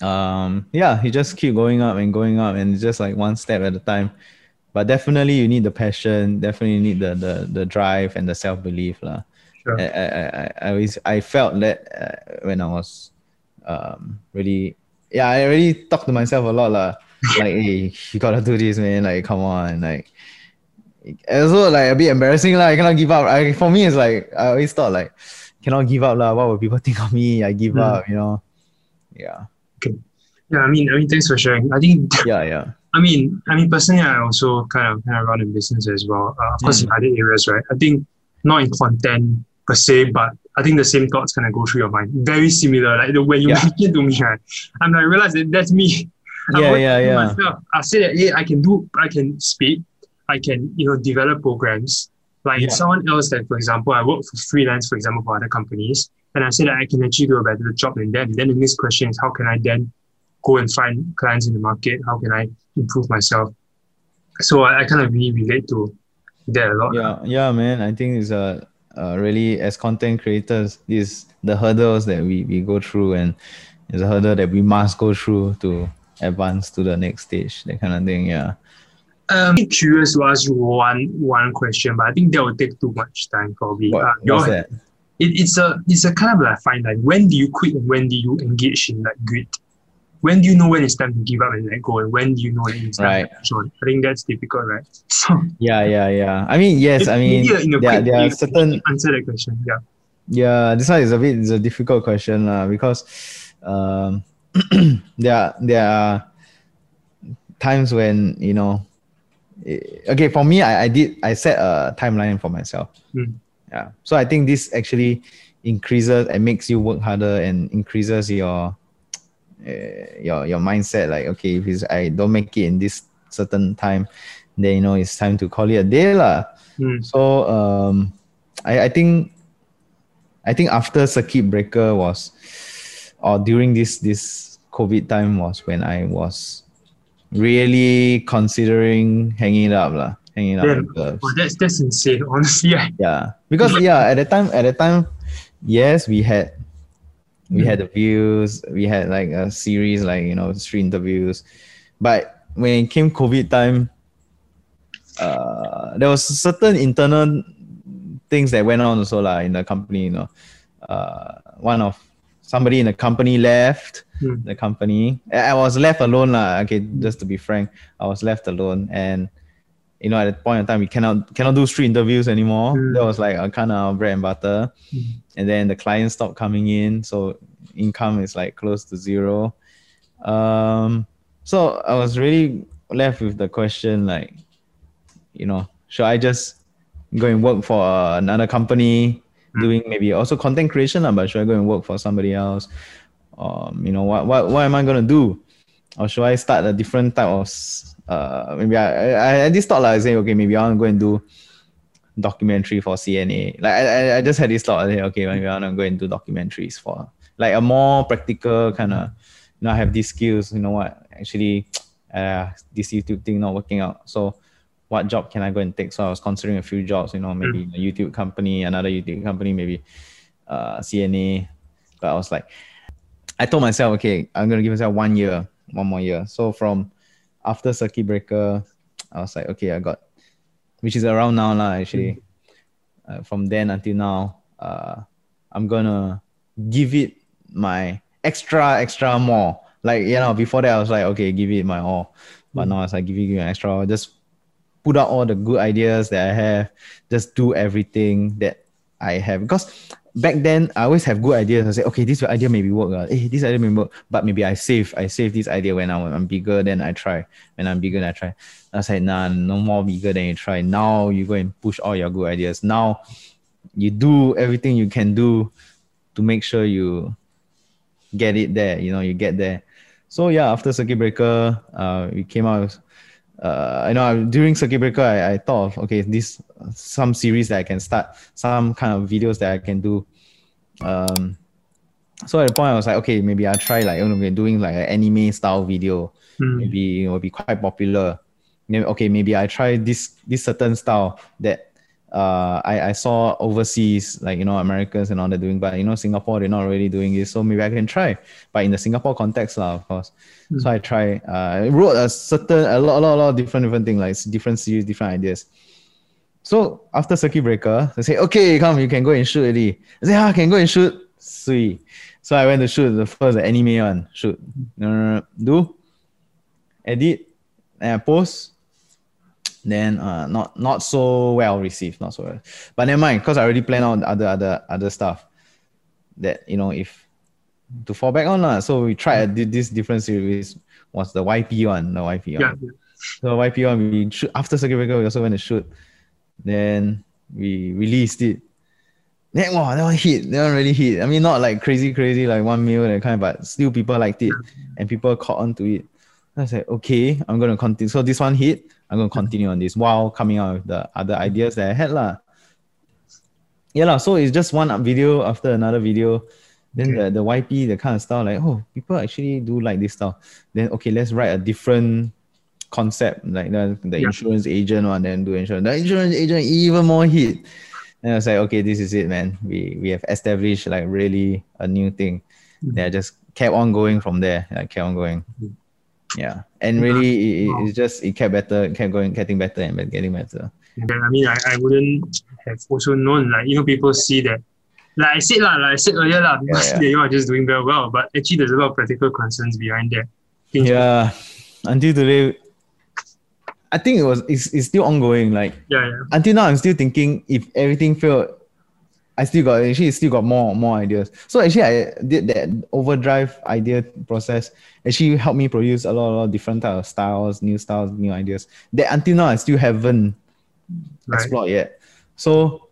um, yeah, you just keep going up and going up, and just like one step at a time. But definitely, you need the passion. Definitely need the the the drive and the self belief, lah.
Sure.
I, I, I, I always I felt that uh, when I was um really yeah I really talked to myself a lot lah like hey you gotta do this man like come on like also like a bit embarrassing lah I cannot give up I, for me it's like I always thought like cannot give up lah what will people think of me I give
Mm.
up you know yeah okay.
Yeah, I mean, I mean, thanks for sharing. I think
yeah yeah
I mean, I mean, personally, I also kind of kind of run a business as well. Uh, of course, in other areas, right? I think not in content per se, but I think the same thoughts kind of go through your mind. Very similar. Like the when you
Yeah.
mentioned to me, right? I'm like realize that that's me. I'm
Yeah, yeah, yeah.
Myself, I say that hey, I can do, I can speak, I can you know develop programs. Like
Yeah.
someone else, like for example, I work for freelance, for example, for other companies, and I say that I can actually do a better job than them. Then the next question is, how can I then go and find clients in the market? How can I improve myself? So I, I kind of really relate to that a lot.
yeah yeah man I think it's a uh, really as content creators is the hurdles that we, we go through and it's a hurdle that we must go through to advance to the next stage that kind of thing yeah
Um, I'm curious to ask you one one question, but I think that will take too much time probably.
what,
Uh,
what's that
it, it's a it's a kind of like fine line. When do you quit and when do you engage in like grit? When do you know when it's time to give up and let go, and when do you know when it's time
Right.
to push on? I think that's difficult, right? So
yeah yeah yeah I mean yes I mean
yeah, in a
there, there are certain
answer that question. Yeah.
Yeah, this one is a bit is a difficult question uh, because um, there are, there are times when you know. eh, Okay, for me, I, I did I set a timeline for myself.
Mm.
Yeah, so I think this actually increases and makes you work harder and increases your uh, your your mindset. Like okay, if it's, I don't make it in this certain time, then you know it's time to call it a day lah.
Mm.
So um, I, I think I think after circuit breaker was or during this this COVID time was when I was really considering hanging it up lah, hanging it up
Yeah. Oh, that's that's insane. Honestly,
Yeah, because yeah, at the time at the time, yes, we had we
Mm.
had the views, we had like a series like you know street interviews, but when it came COVID time, uh, there was certain internal things that went on also lah in the company. You know, uh, one of somebody in the company left
Mm.
the company. I was left alone lah. Okay, just to be frank, I was left alone and you know, at that point in time, we cannot cannot do street interviews anymore.
Mm.
That was like a kind of bread and butter.
Mm.
And then the clients stopped coming in, so income is like close to zero. Um, so I was really left with the question, like, you know, should I just go and work for another company
Mm.
doing maybe also content creation, but should I go and work for somebody else? Um, you know, what what what am I gonna do? Or should I start a different type of uh maybe I I, I just thought like I say okay maybe I want to go and do documentary for CNA. Like I, I- just had this thought, okay, okay, maybe I want to go and do documentaries for like a more practical kind of, you know, I have these skills, you know what, actually, uh, this YouTube thing not working out. So what job can I go and take? So I was considering a few jobs, you know, maybe a YouTube company, another YouTube company, maybe uh, CNA. But I was like, I told myself, okay, I'm gonna give myself one year, one more year. So from after circuit breaker, I was like, okay, I got, which is around now lah. Actually, uh, from then until now, uh, I'm gonna give it my extra, extra more. Like, you know, before that I was like, okay, give it my all. But now it's like giving you an extra, just put out all the good ideas that I have, just do everything that I have. Because back then I always have good ideas. I say, okay, this idea maybe work. Uh. Hey, this idea may work. But maybe I save, I save this idea when I'm, I'm bigger, then I try. When I'm bigger, I try. I say, nah, no more bigger than you try. Now you go and push all your good ideas. Now you do everything you can do to make sure you get it there. You know, you get there. So yeah, after circuit breaker, uh, we came out. Uh, I know during circuit breaker, I, I thought of okay, this some series that I can start, some kind of videos that I can do. Um, so at the point, I was like, okay, maybe I'll try like you know, doing like an anime style video. Mm. Maybe it will be quite popular. Maybe, okay, maybe I try this this certain style that uh, I, I saw overseas, like, you know, Americans and all that doing, but, you know, Singapore, they're not really doing this. So maybe I can try, but in the Singapore context, lah, of course. Mm. So I try, uh, I wrote a certain, a lot, a lot, a lot of different, different things, like different series, different ideas. So after circuit breaker, they say, okay, come, you can go and shoot already. I say, ah, I can go and shoot. Sweet. So I went to shoot the first the anime one. Shoot. Do. Edit. And I post then uh, not not so well received, not so well. But never mind, because I already planned out other other other stuff that you know if to fall back on. Uh, so we tried mm. this different series was the YP one, the YP one. Yeah. So YP one we shoot after circuit breaker we also went to shoot. Then we released it. Then wow, that one hit. That one really hit. I mean not like crazy, crazy like one mil that kind, of, but still people liked it and people caught on to it. I said, okay, I'm gonna continue. So this one hit. I'm gonna continue on this while coming out with the other ideas that I had lah. Yeah lah. So it's just one video after another video. Then okay. the, the YP, the kind of style, like, oh, people actually do like this style. Then okay, let's write a different concept, like the, the yeah. insurance agent one, then do insurance. The insurance agent even more hit. And I was like, okay, this is it, man. We we have established like really a new thing. Mm-hmm. They just kept on going from there. I kept on going. Mm-hmm yeah. And really it, it just it kept better it kept going getting better and getting better.
I mean I, I wouldn't have also known like you know people see that like I said like I said earlier people yeah, yeah. you are just doing very well but actually there's a lot of practical concerns behind that.
Yeah. until today I think it was it's, it's still ongoing like
yeah, yeah.
until now I'm still thinking if everything failed I still got actually still got more more ideas. So actually I did that overdrive idea process. Actually helped me produce a lot, a lot of different type of styles, new styles, new ideas that until now I still haven't right. explored yet. So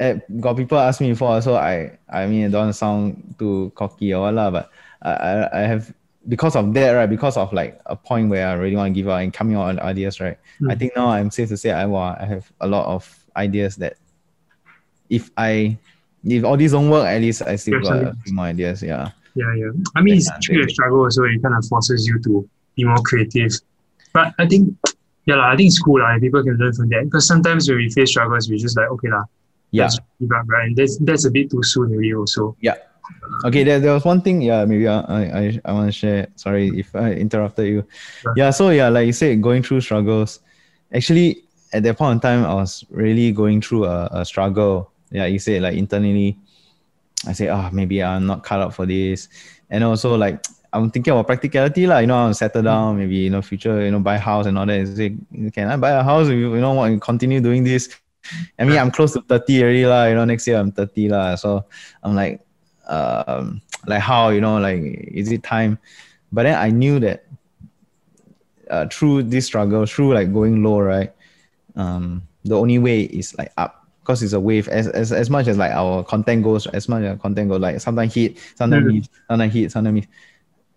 uh, got people ask me before, so I I mean I don't sound too cocky or what, but I, I, I have because of that, right? Because of like a point where I really want to give out and coming out with ideas, right? Mm. I think now I'm safe to say I, well, I have a lot of ideas that if I if all these don't work, at least I still got a few more ideas. Yeah.
Yeah, yeah. I mean, it's actually a struggle also. It kind of forces you to be more creative. But I think, yeah, la, I think it's cool. La, people can learn from that. Because sometimes when we face struggles, we just like, okay, la,
yeah.
give up, right? And that's, that's a bit too soon, really, also.
Yeah. Okay, there, there was one thing, yeah, maybe I, I, I want to share. Sorry if I interrupted you. Sure. Yeah, so yeah, like you said, going through struggles. Actually, at that point in time, I was really going through a, a struggle yeah, you say like internally, I say, oh, maybe I'm not cut out for this. And also like I'm thinking about practicality, like, you know, I'll settle down, maybe, you know, future, you know, buy a house and all that. And say, can I buy a house? You, you know, want to continue doing this? I mean, I'm close to 30 already, la, you know, next year I'm 30, la. So I'm like, um, like how, you know, like, is it time? But then I knew that uh, through this struggle, through like going low, right? Um, the only way is like up because it's a wave. As, as as much as like our content goes as much as content goes like sometimes hit sometimes mm. miss sometimes hit sometimes miss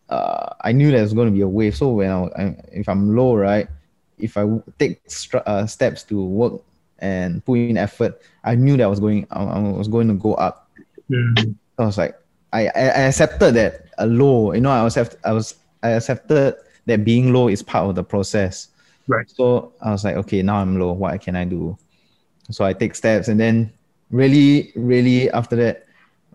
uh, I knew there's going to be a wave. So when I, I if I'm low right if I take stru- uh, steps to work and put in effort I knew that I was going I, I was going to go up. Mm. I was like I, I accepted that a low you know I was I was I accepted that being low is part of the process.
Right.
So I was like okay now I'm low. What can I do so I take steps and then really, really after that,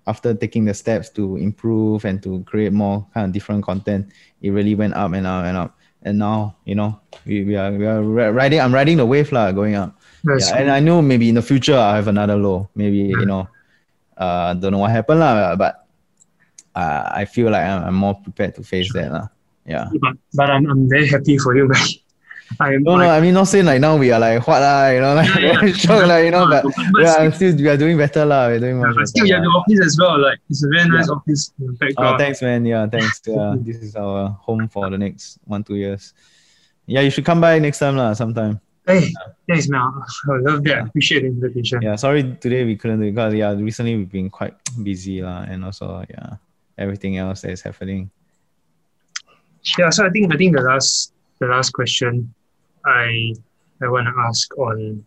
after taking the steps to improve and to create more kind of different content, it really went up and up and up. And now, you know, we, we are we are riding. I'm riding the wave lah, going up. yeah, and I know maybe in the future I have another low. Maybe you know, uh, don't know what happened lah. But uh, I feel like I'm, I'm more prepared to face that. lah. Yeah.
But, but I'm, I'm very happy for you, man. I'm
No, no, I mean not saying like now we are like what lah, you know, like
Yeah, yeah.
you know, but,
but
yeah,
still-
I'm still we are doing better lah. We're doing much
but still,
better,
you have the office as well. Like it's a very nice office in the
Oh,
uh,
thanks, man. Yeah, thanks. Yeah, this is our home for the next one two years. Yeah, you should come by next time lah, sometime.
Hey, thanks, man. I love that. I appreciate the invitation.
Yeah, sorry today we couldn't do it because yeah, recently we've been quite busy lah, and also yeah, everything else that is happening.
Yeah, so I think I think the last the last question I I want to ask on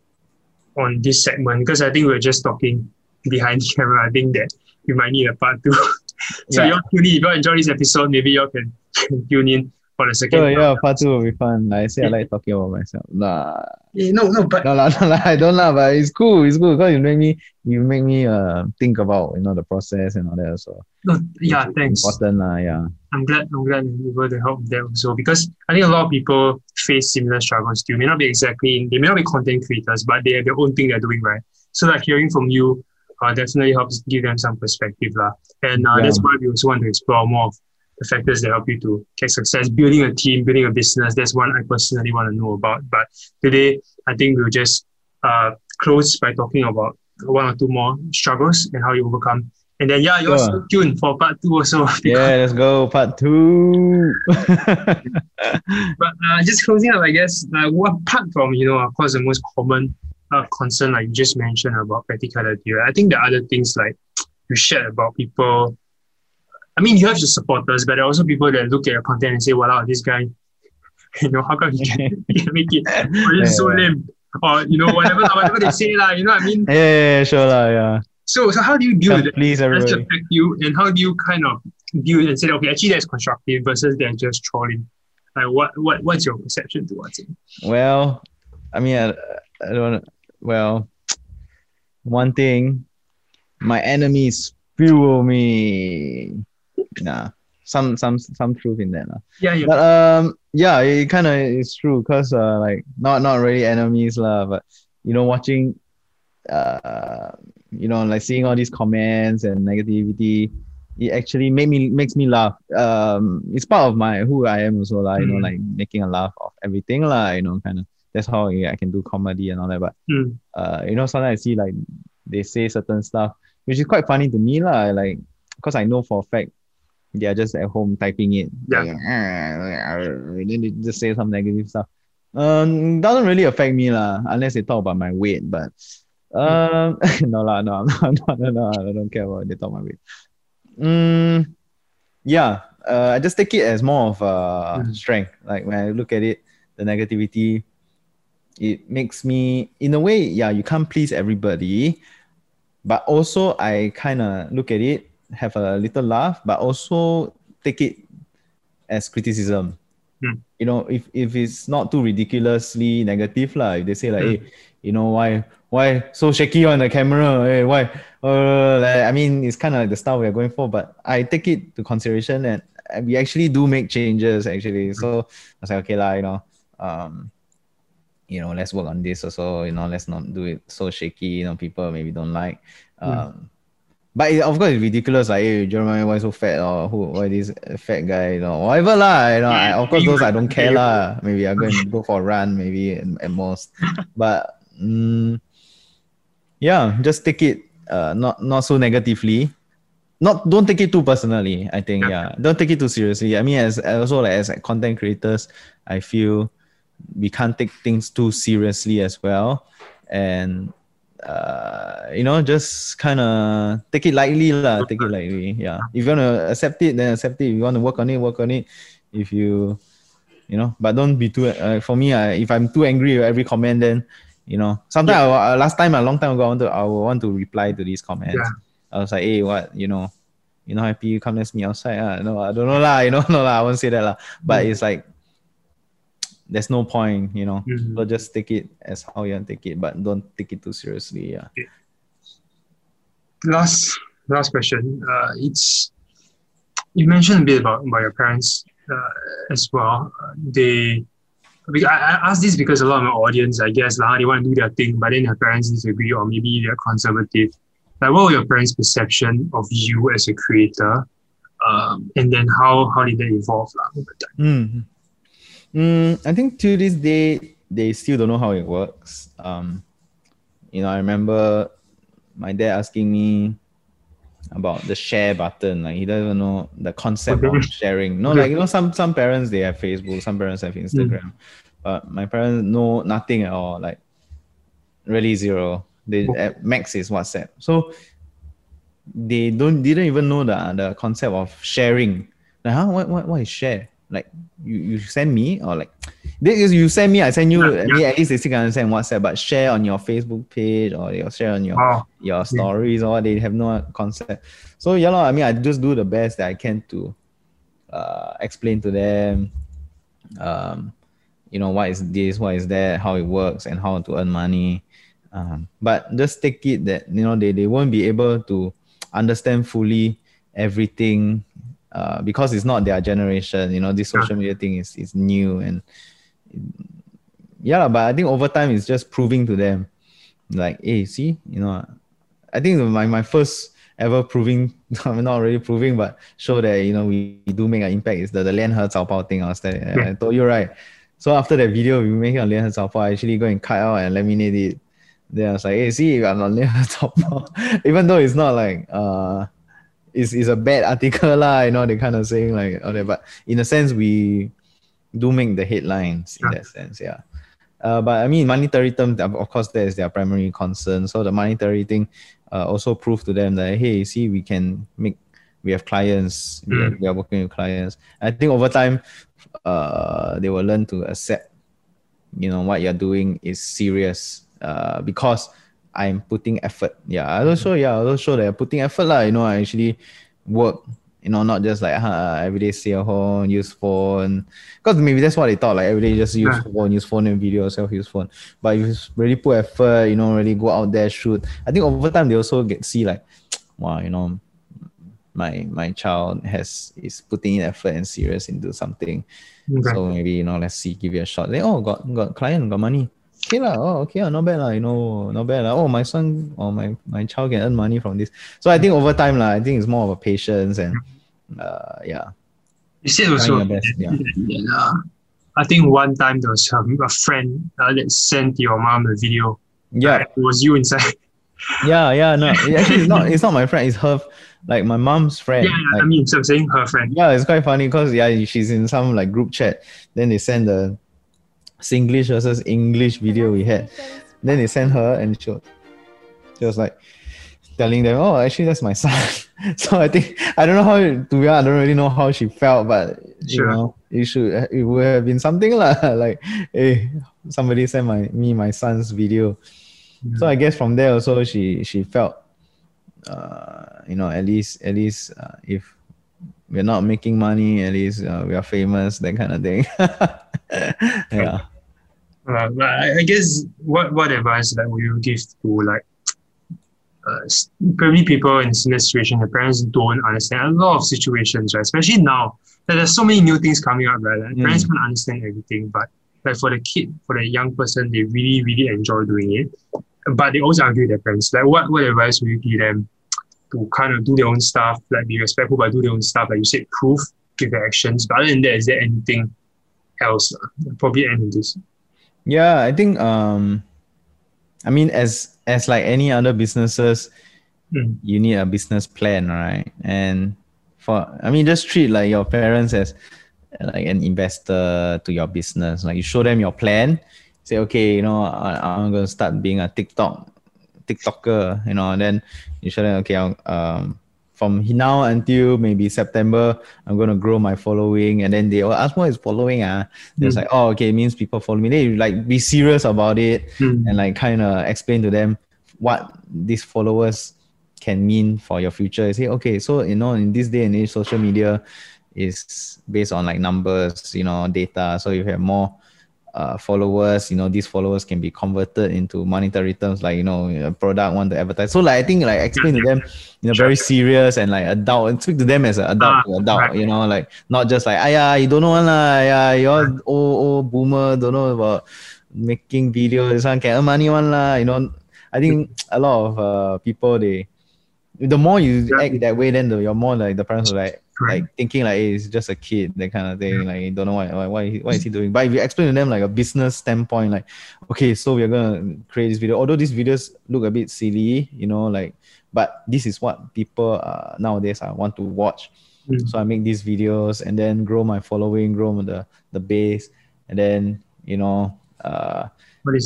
on this segment because I think we are just talking behind the camera. I think that we might need a part two. so
Yeah.
y'all tune in. If you enjoy this episode, maybe y'all can, can tune in for the second.
Sure, yeah,
part.
part two will be fun. I say, I like talking about myself. Nah,
Eh, no, no, but
no, lah, no, lah, I don't lah, but it's cool. It's cool because you make me, you make me uh think about you know the process and all that. So
no, yeah,
it's
thanks.
Important lah, yeah.
I'm glad I'm glad you were able to help them also because I think a lot of people face similar struggles too. May not be exactly they may not be content creators, but they have their own thing they're doing right. So like hearing from you uh, definitely helps give them some perspective lah. And uh,
Yeah.
that's why we also want to explore more of the factors that help you to get success, building a team, building a business. That's one I personally want to know about. But today I think we'll just uh, close by talking about one or two more struggles and how you overcome. And then yeah, you're
Sure.
tuned for part two also.
Yeah, let's go part two.
But uh, just closing up, I guess, uh, what apart from, you know, of course, the most common uh, concern, like you just mentioned about practicality, right? I think the other things like you shared about people. I mean, you have your supporters, but there are also people that look at your content and say, wow, this guy, you know, how come he can, he can make it? Or he's so
Yeah.
lame. Or, you know, whatever, whatever they say, lah, you know what I mean?
yeah, yeah, yeah, sure lah, yeah.
So, so how do you deal with it?
please,
it
everybody.
affect you? And how do you kind of deal and say, okay, actually that's constructive versus they're just trolling? Like, what, what, what's your perception towards it?
Well, I mean, I, I don't. Well, one thing, my enemies fuel me. Nah, some some some truth in that lah.
Yeah, yeah.
But um, yeah, it kind of is true because uh, like not not really enemies lah, but you know, watching, uh, you know, like seeing all these comments and negativity, it actually made me makes me laugh. Um, it's part of my who I am also lah. You know,
Mm.
like making a laugh of everything lah. You know, kind of that's how yeah, I can do comedy and all that. But
Mm.
uh, you know, sometimes I see like they say certain stuff, which is quite funny to me lah. Like, cause I know for a fact they are just at home typing it.
Yeah.
Like, then they just say some negative stuff. Um, doesn't really affect me lah, unless they talk about my weight. But um, no lah, no, no, no, no, no, I don't care about they talk my weight. Mm, yeah, uh, I just take it as more of a
Mhm.
strength. Like when I look at it, the negativity, it makes me, in a way, yeah, you can't please everybody, but also I kind of look at it, have a little laugh, but also take it as criticism.
Mm.
You know, if if it's not too ridiculously negative, lah. If they say like,
Mm.
hey, you know why why so shaky on the camera? Hey, why? Uh, like, I mean, it's kind of like the style we are going for, but I take it to consideration and we actually do make changes actually. So I was like, okay, lah, you know, um, you know, let's work on this also. You know, let's not do it so shaky. You know, people maybe don't like. Um, but it, of course, it's ridiculous. Like, hey, Jeremiah, why is so fat? Or who? Why this fat guy? You know, whatever lah. You know, I, of course, those I don't care lah. Maybe I go and go for a run, maybe at, at most. But mm, yeah, just take it uh not not so negatively. Not don't take it too personally. I think yeah, don't take it too seriously. I mean, as also like as content creators, I feel we can't take things too seriously as well, and uh, you know, just kind of take it lightly lah. Take it lightly. Yeah. If you wanna accept it, then accept it. If you wanna work on it, work on it. If you, you know, but don't be too. Uh, for me, I, if I'm too angry with every comment, then you know, sometimes I, uh, last time a long time ago, I want to I want to reply to these comments.
Yeah.
I was like, hey, what, you know, you know, happy you come let's meet outside. Uh. No, I don't know lah. You know, no lah. I won't say that lah. But
Mm.
it's like there's no point, you know.
Mhm.
So just take it as how you want to take it, but don't take it too seriously. Yeah.
last last question. Uh, it's you mentioned a bit about, about your parents uh, as well. Uh, they I, I ask this because a lot of my audience, I guess, like, they want to do their thing, but then their parents disagree, or maybe they're conservative. Like, what were your parents' perception of you as a creator? Um, and then how how did that evolve lah, over time?
Mm. Mm, I think to this day they still don't know how it works. Um, you know, I remember my dad asking me about the share button. Like he doesn't know the concept of sharing. No, like you know, some some parents they have Facebook, some parents have Instagram, mm. but my parents know nothing at all. Like really zero. They at max is WhatsApp. So they don't didn't even know the the concept of sharing. Like, huh? What what what is share? Like you, you send me or like this is you send me, I send you yeah, yeah. at least they still can understand WhatsApp, but share on your Facebook page or your share on your oh, your stories yeah. or they have no concept. So yeah, you know, I mean I just do the best that I can to uh, explain to them um, you know what is this, what is that, how it works and how to earn money. Um, but just take it that you know they, they won't be able to understand fully everything uh, because it's not their generation. You know, this social media thing is is new and yeah, but I think over time it's just proving to them, like, hey, see, you know, I think my my first ever proving, I'm not really proving, but show that you know we, we do make an impact is the the Lianhe Zaobao thing. I was there, yeah. I told you right. So after that video we make on Lianhe Zaobao, I actually go and cut out and laminate it. Then I was like, hey, see, I'm on Lianhe Zaobao, even though it's not like uh is is a bad article lah, you know, they kind of saying like okay, but in a sense we do make the headlines in that sense, yeah. Uh, but I mean, monetary terms, of course, that is their primary concern. So the monetary thing uh, also proved to them that hey, see, we can make, we have clients, mm. we, are, we are working with clients. I think over time, uh, they will learn to accept, you know, what you're doing is serious. Uh, because I'm putting effort. Yeah, I also mm-hmm. yeah, I also show that I'm putting effort lah. You know, I actually work. You know, not just like huh, every day stay at home, use phone. Because maybe that's what they thought. Like every day just use yeah. phone, use phone and video, self use phone. But if you really put effort, you know, really go out there, shoot. I think over time they also get see like, wow, you know, my my child has is putting in effort and serious into something. Okay. So maybe you know, let's see, give it a shot. They oh, got got client, got money okay lah, oh okay lah, not bad lah, you know, not bad lah. Oh my son or my, my child can earn money from this. So I think over time lah, I think it's more of a patience and uh yeah.
You said also best, yeah. yeah. I think one time there was um, a friend uh, that sent your mom a video.
Yeah.
it was you inside.
yeah, yeah, no. Actually it's not it's not my friend, it's her like my mom's friend.
Yeah,
like,
I mean so I'm saying her friend.
Yeah, it's quite funny because yeah, she's in some like group chat. Then they send the Singlish versus English video we had. Then they sent her and she, she was like telling them, oh, actually that's my son. so I think I don't know how to be honest, I don't really know how she felt, but sure. you know, it should it would have been something lah. like, hey, somebody sent my me my son's video. Yeah. So I guess from there also she she felt, uh, you know, at least at least uh, if we're not making money, at least uh, we are famous, that kind of thing. yeah.
Uh, I, guess what what advice that would you give to like uh, probably people in similar situation, their parents don't understand a lot of situations, right? Especially now that there's so many new things coming up, right? Like, mm. Parents can't understand everything, but like for the kid, for the young person, they really, really enjoy doing it. But they also argue with their parents. Like what, what advice would you give them to kind of do their own stuff, like be respectful but do their own stuff, like you said, proof, give their actions. But other than that, is there anything else? Uh, probably end this.
Yeah, I think um I mean as as like any other businesses, mm. you need a business plan, right? And for I mean just treat like your parents as like an investor to your business. Like you show them your plan, say, okay, you know, I, am gonna start being a TikTok TikToker, you know, and then you show them, okay, I'll, um, from now until maybe September, I'm gonna grow my following, and then they will ask what is following. Ah, mm. like, oh, okay, it means people follow me. They like be serious about it mm. and like kind of explain to them what these followers can mean for your future. Say, okay, so you know, in this day and age, social media is based on like numbers, you know, data. So you have more uh, followers you know these followers can be converted into monetary terms like you know a product want to advertise. So like i think like explain to them you know very serious and like adult and speak to them as an adult to adult you know like not just like yeah you don't know one lah yeah you're old, old boomer don't know about making videos this one can earn money one lah you know. I think a lot of uh, people they the more you act that way then the, you're more like the parents are like like thinking like hey, it's just a kid, that kind of thing. Like you don't know why why why, why is he doing. But if you explain to them like a business standpoint, like okay, so we're gonna create this video. Although these videos look a bit silly, you know, like but this is what people uh, nowadays I want to watch. Mm. So I make these videos and then grow my following, grow the the base, and then you know uh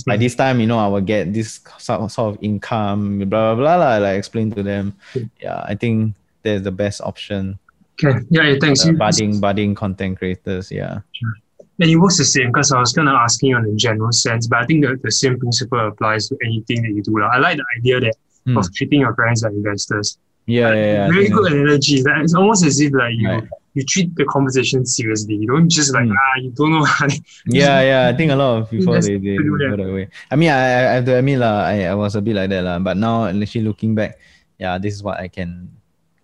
by this time you know I will get this sort, sort of income, blah blah blah. blah like explain to them. Yeah, I think that's the best option.
Okay. Yeah, yeah thanks.
Uh, budding budding content creators. Yeah.
Sure. And it works the same because I was kind of asking you on a general sense, but I think the, the same principle applies to anything that you do. I like the idea that mm. of treating your friends like investors.
Yeah, like, yeah, yeah,
Very good analogy. Like, it's almost as if like you right. you treat the conversation seriously. You don't just like mm. ah you don't know.
yeah, yeah. I think a lot of people they, they go that way. I mean, I, I have to admit lah, I, I was a bit like that lah. But now actually looking back, yeah, this is what I can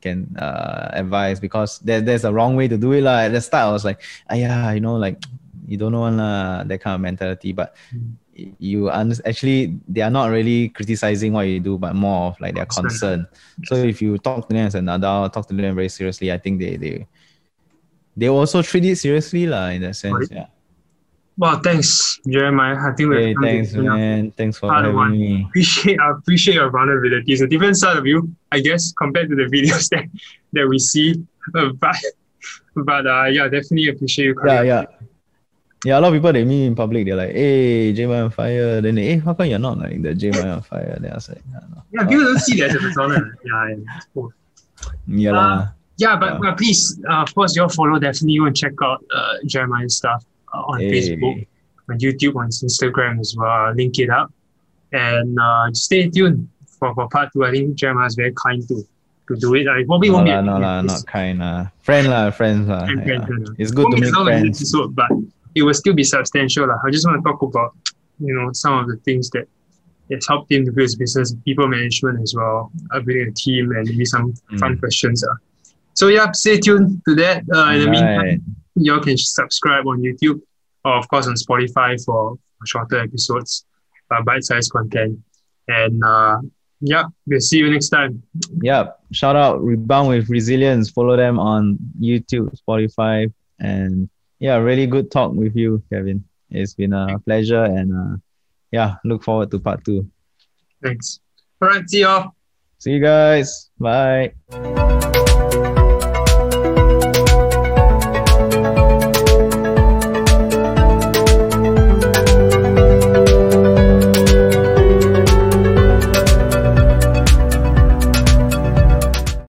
can uh, advise because there, there's a wrong way to do it lah. At the start, I was like, ah, yeah, you know, like you don't know lah, that kind of mentality. But mm you un- actually they are not really criticizing what you do, but more of like their concern. So if you talk to them as an adult, talk to them very seriously, I think they they they also treat it seriously lah in that sense. Right. Yeah.
Well, thanks, Jeremiah. I think
we're hey, thanks, man. Thanks for having one. me.
Appreciate, I appreciate your vulnerability. It's a different side of you, I guess, compared to the videos that, that we see. Uh, but but uh, yeah, definitely appreciate you.
Yeah, yeah yeah, a lot of people they meet in public, they're like, hey, J on fire. Then they, hey, how come you're not like the J on fire? Then I was like,
Yeah, people don't see that as a persona. yeah, yeah.
Yeah, uh,
yeah, but yeah. please, uh, of course, your follow definitely you to check out uh, Jeremiah's stuff uh, on hey. Facebook, on YouTube, on Instagram as well. I'll link it up. And uh, stay tuned for, for part two. I think Jeremiah is very kind to to do it. I probably
no
won't
la, be. No, la, not kind. Uh, friend, la, friends. La, friend, yeah. friend, It's good to make friends.
Episode, but it will still be substantial. Like. I just want to talk about, you know, some of the things that has helped him to build his business, people management as well, uh, building a team, and maybe some mm. fun questions. Uh. So yeah, stay tuned to that. Uh, in the meantime, y'all can subscribe on YouTube or of course on Spotify for shorter episodes, uh, bite-sized content. And uh, yeah, we'll see you next time.
Yeah, shout out Rebound with Resilience. Follow them on YouTube, Spotify, and yeah, really good talk with you, Kevin. It's been a pleasure and uh, yeah, look forward to part two.
Thanks. All right, see y'all.
See you guys. Bye.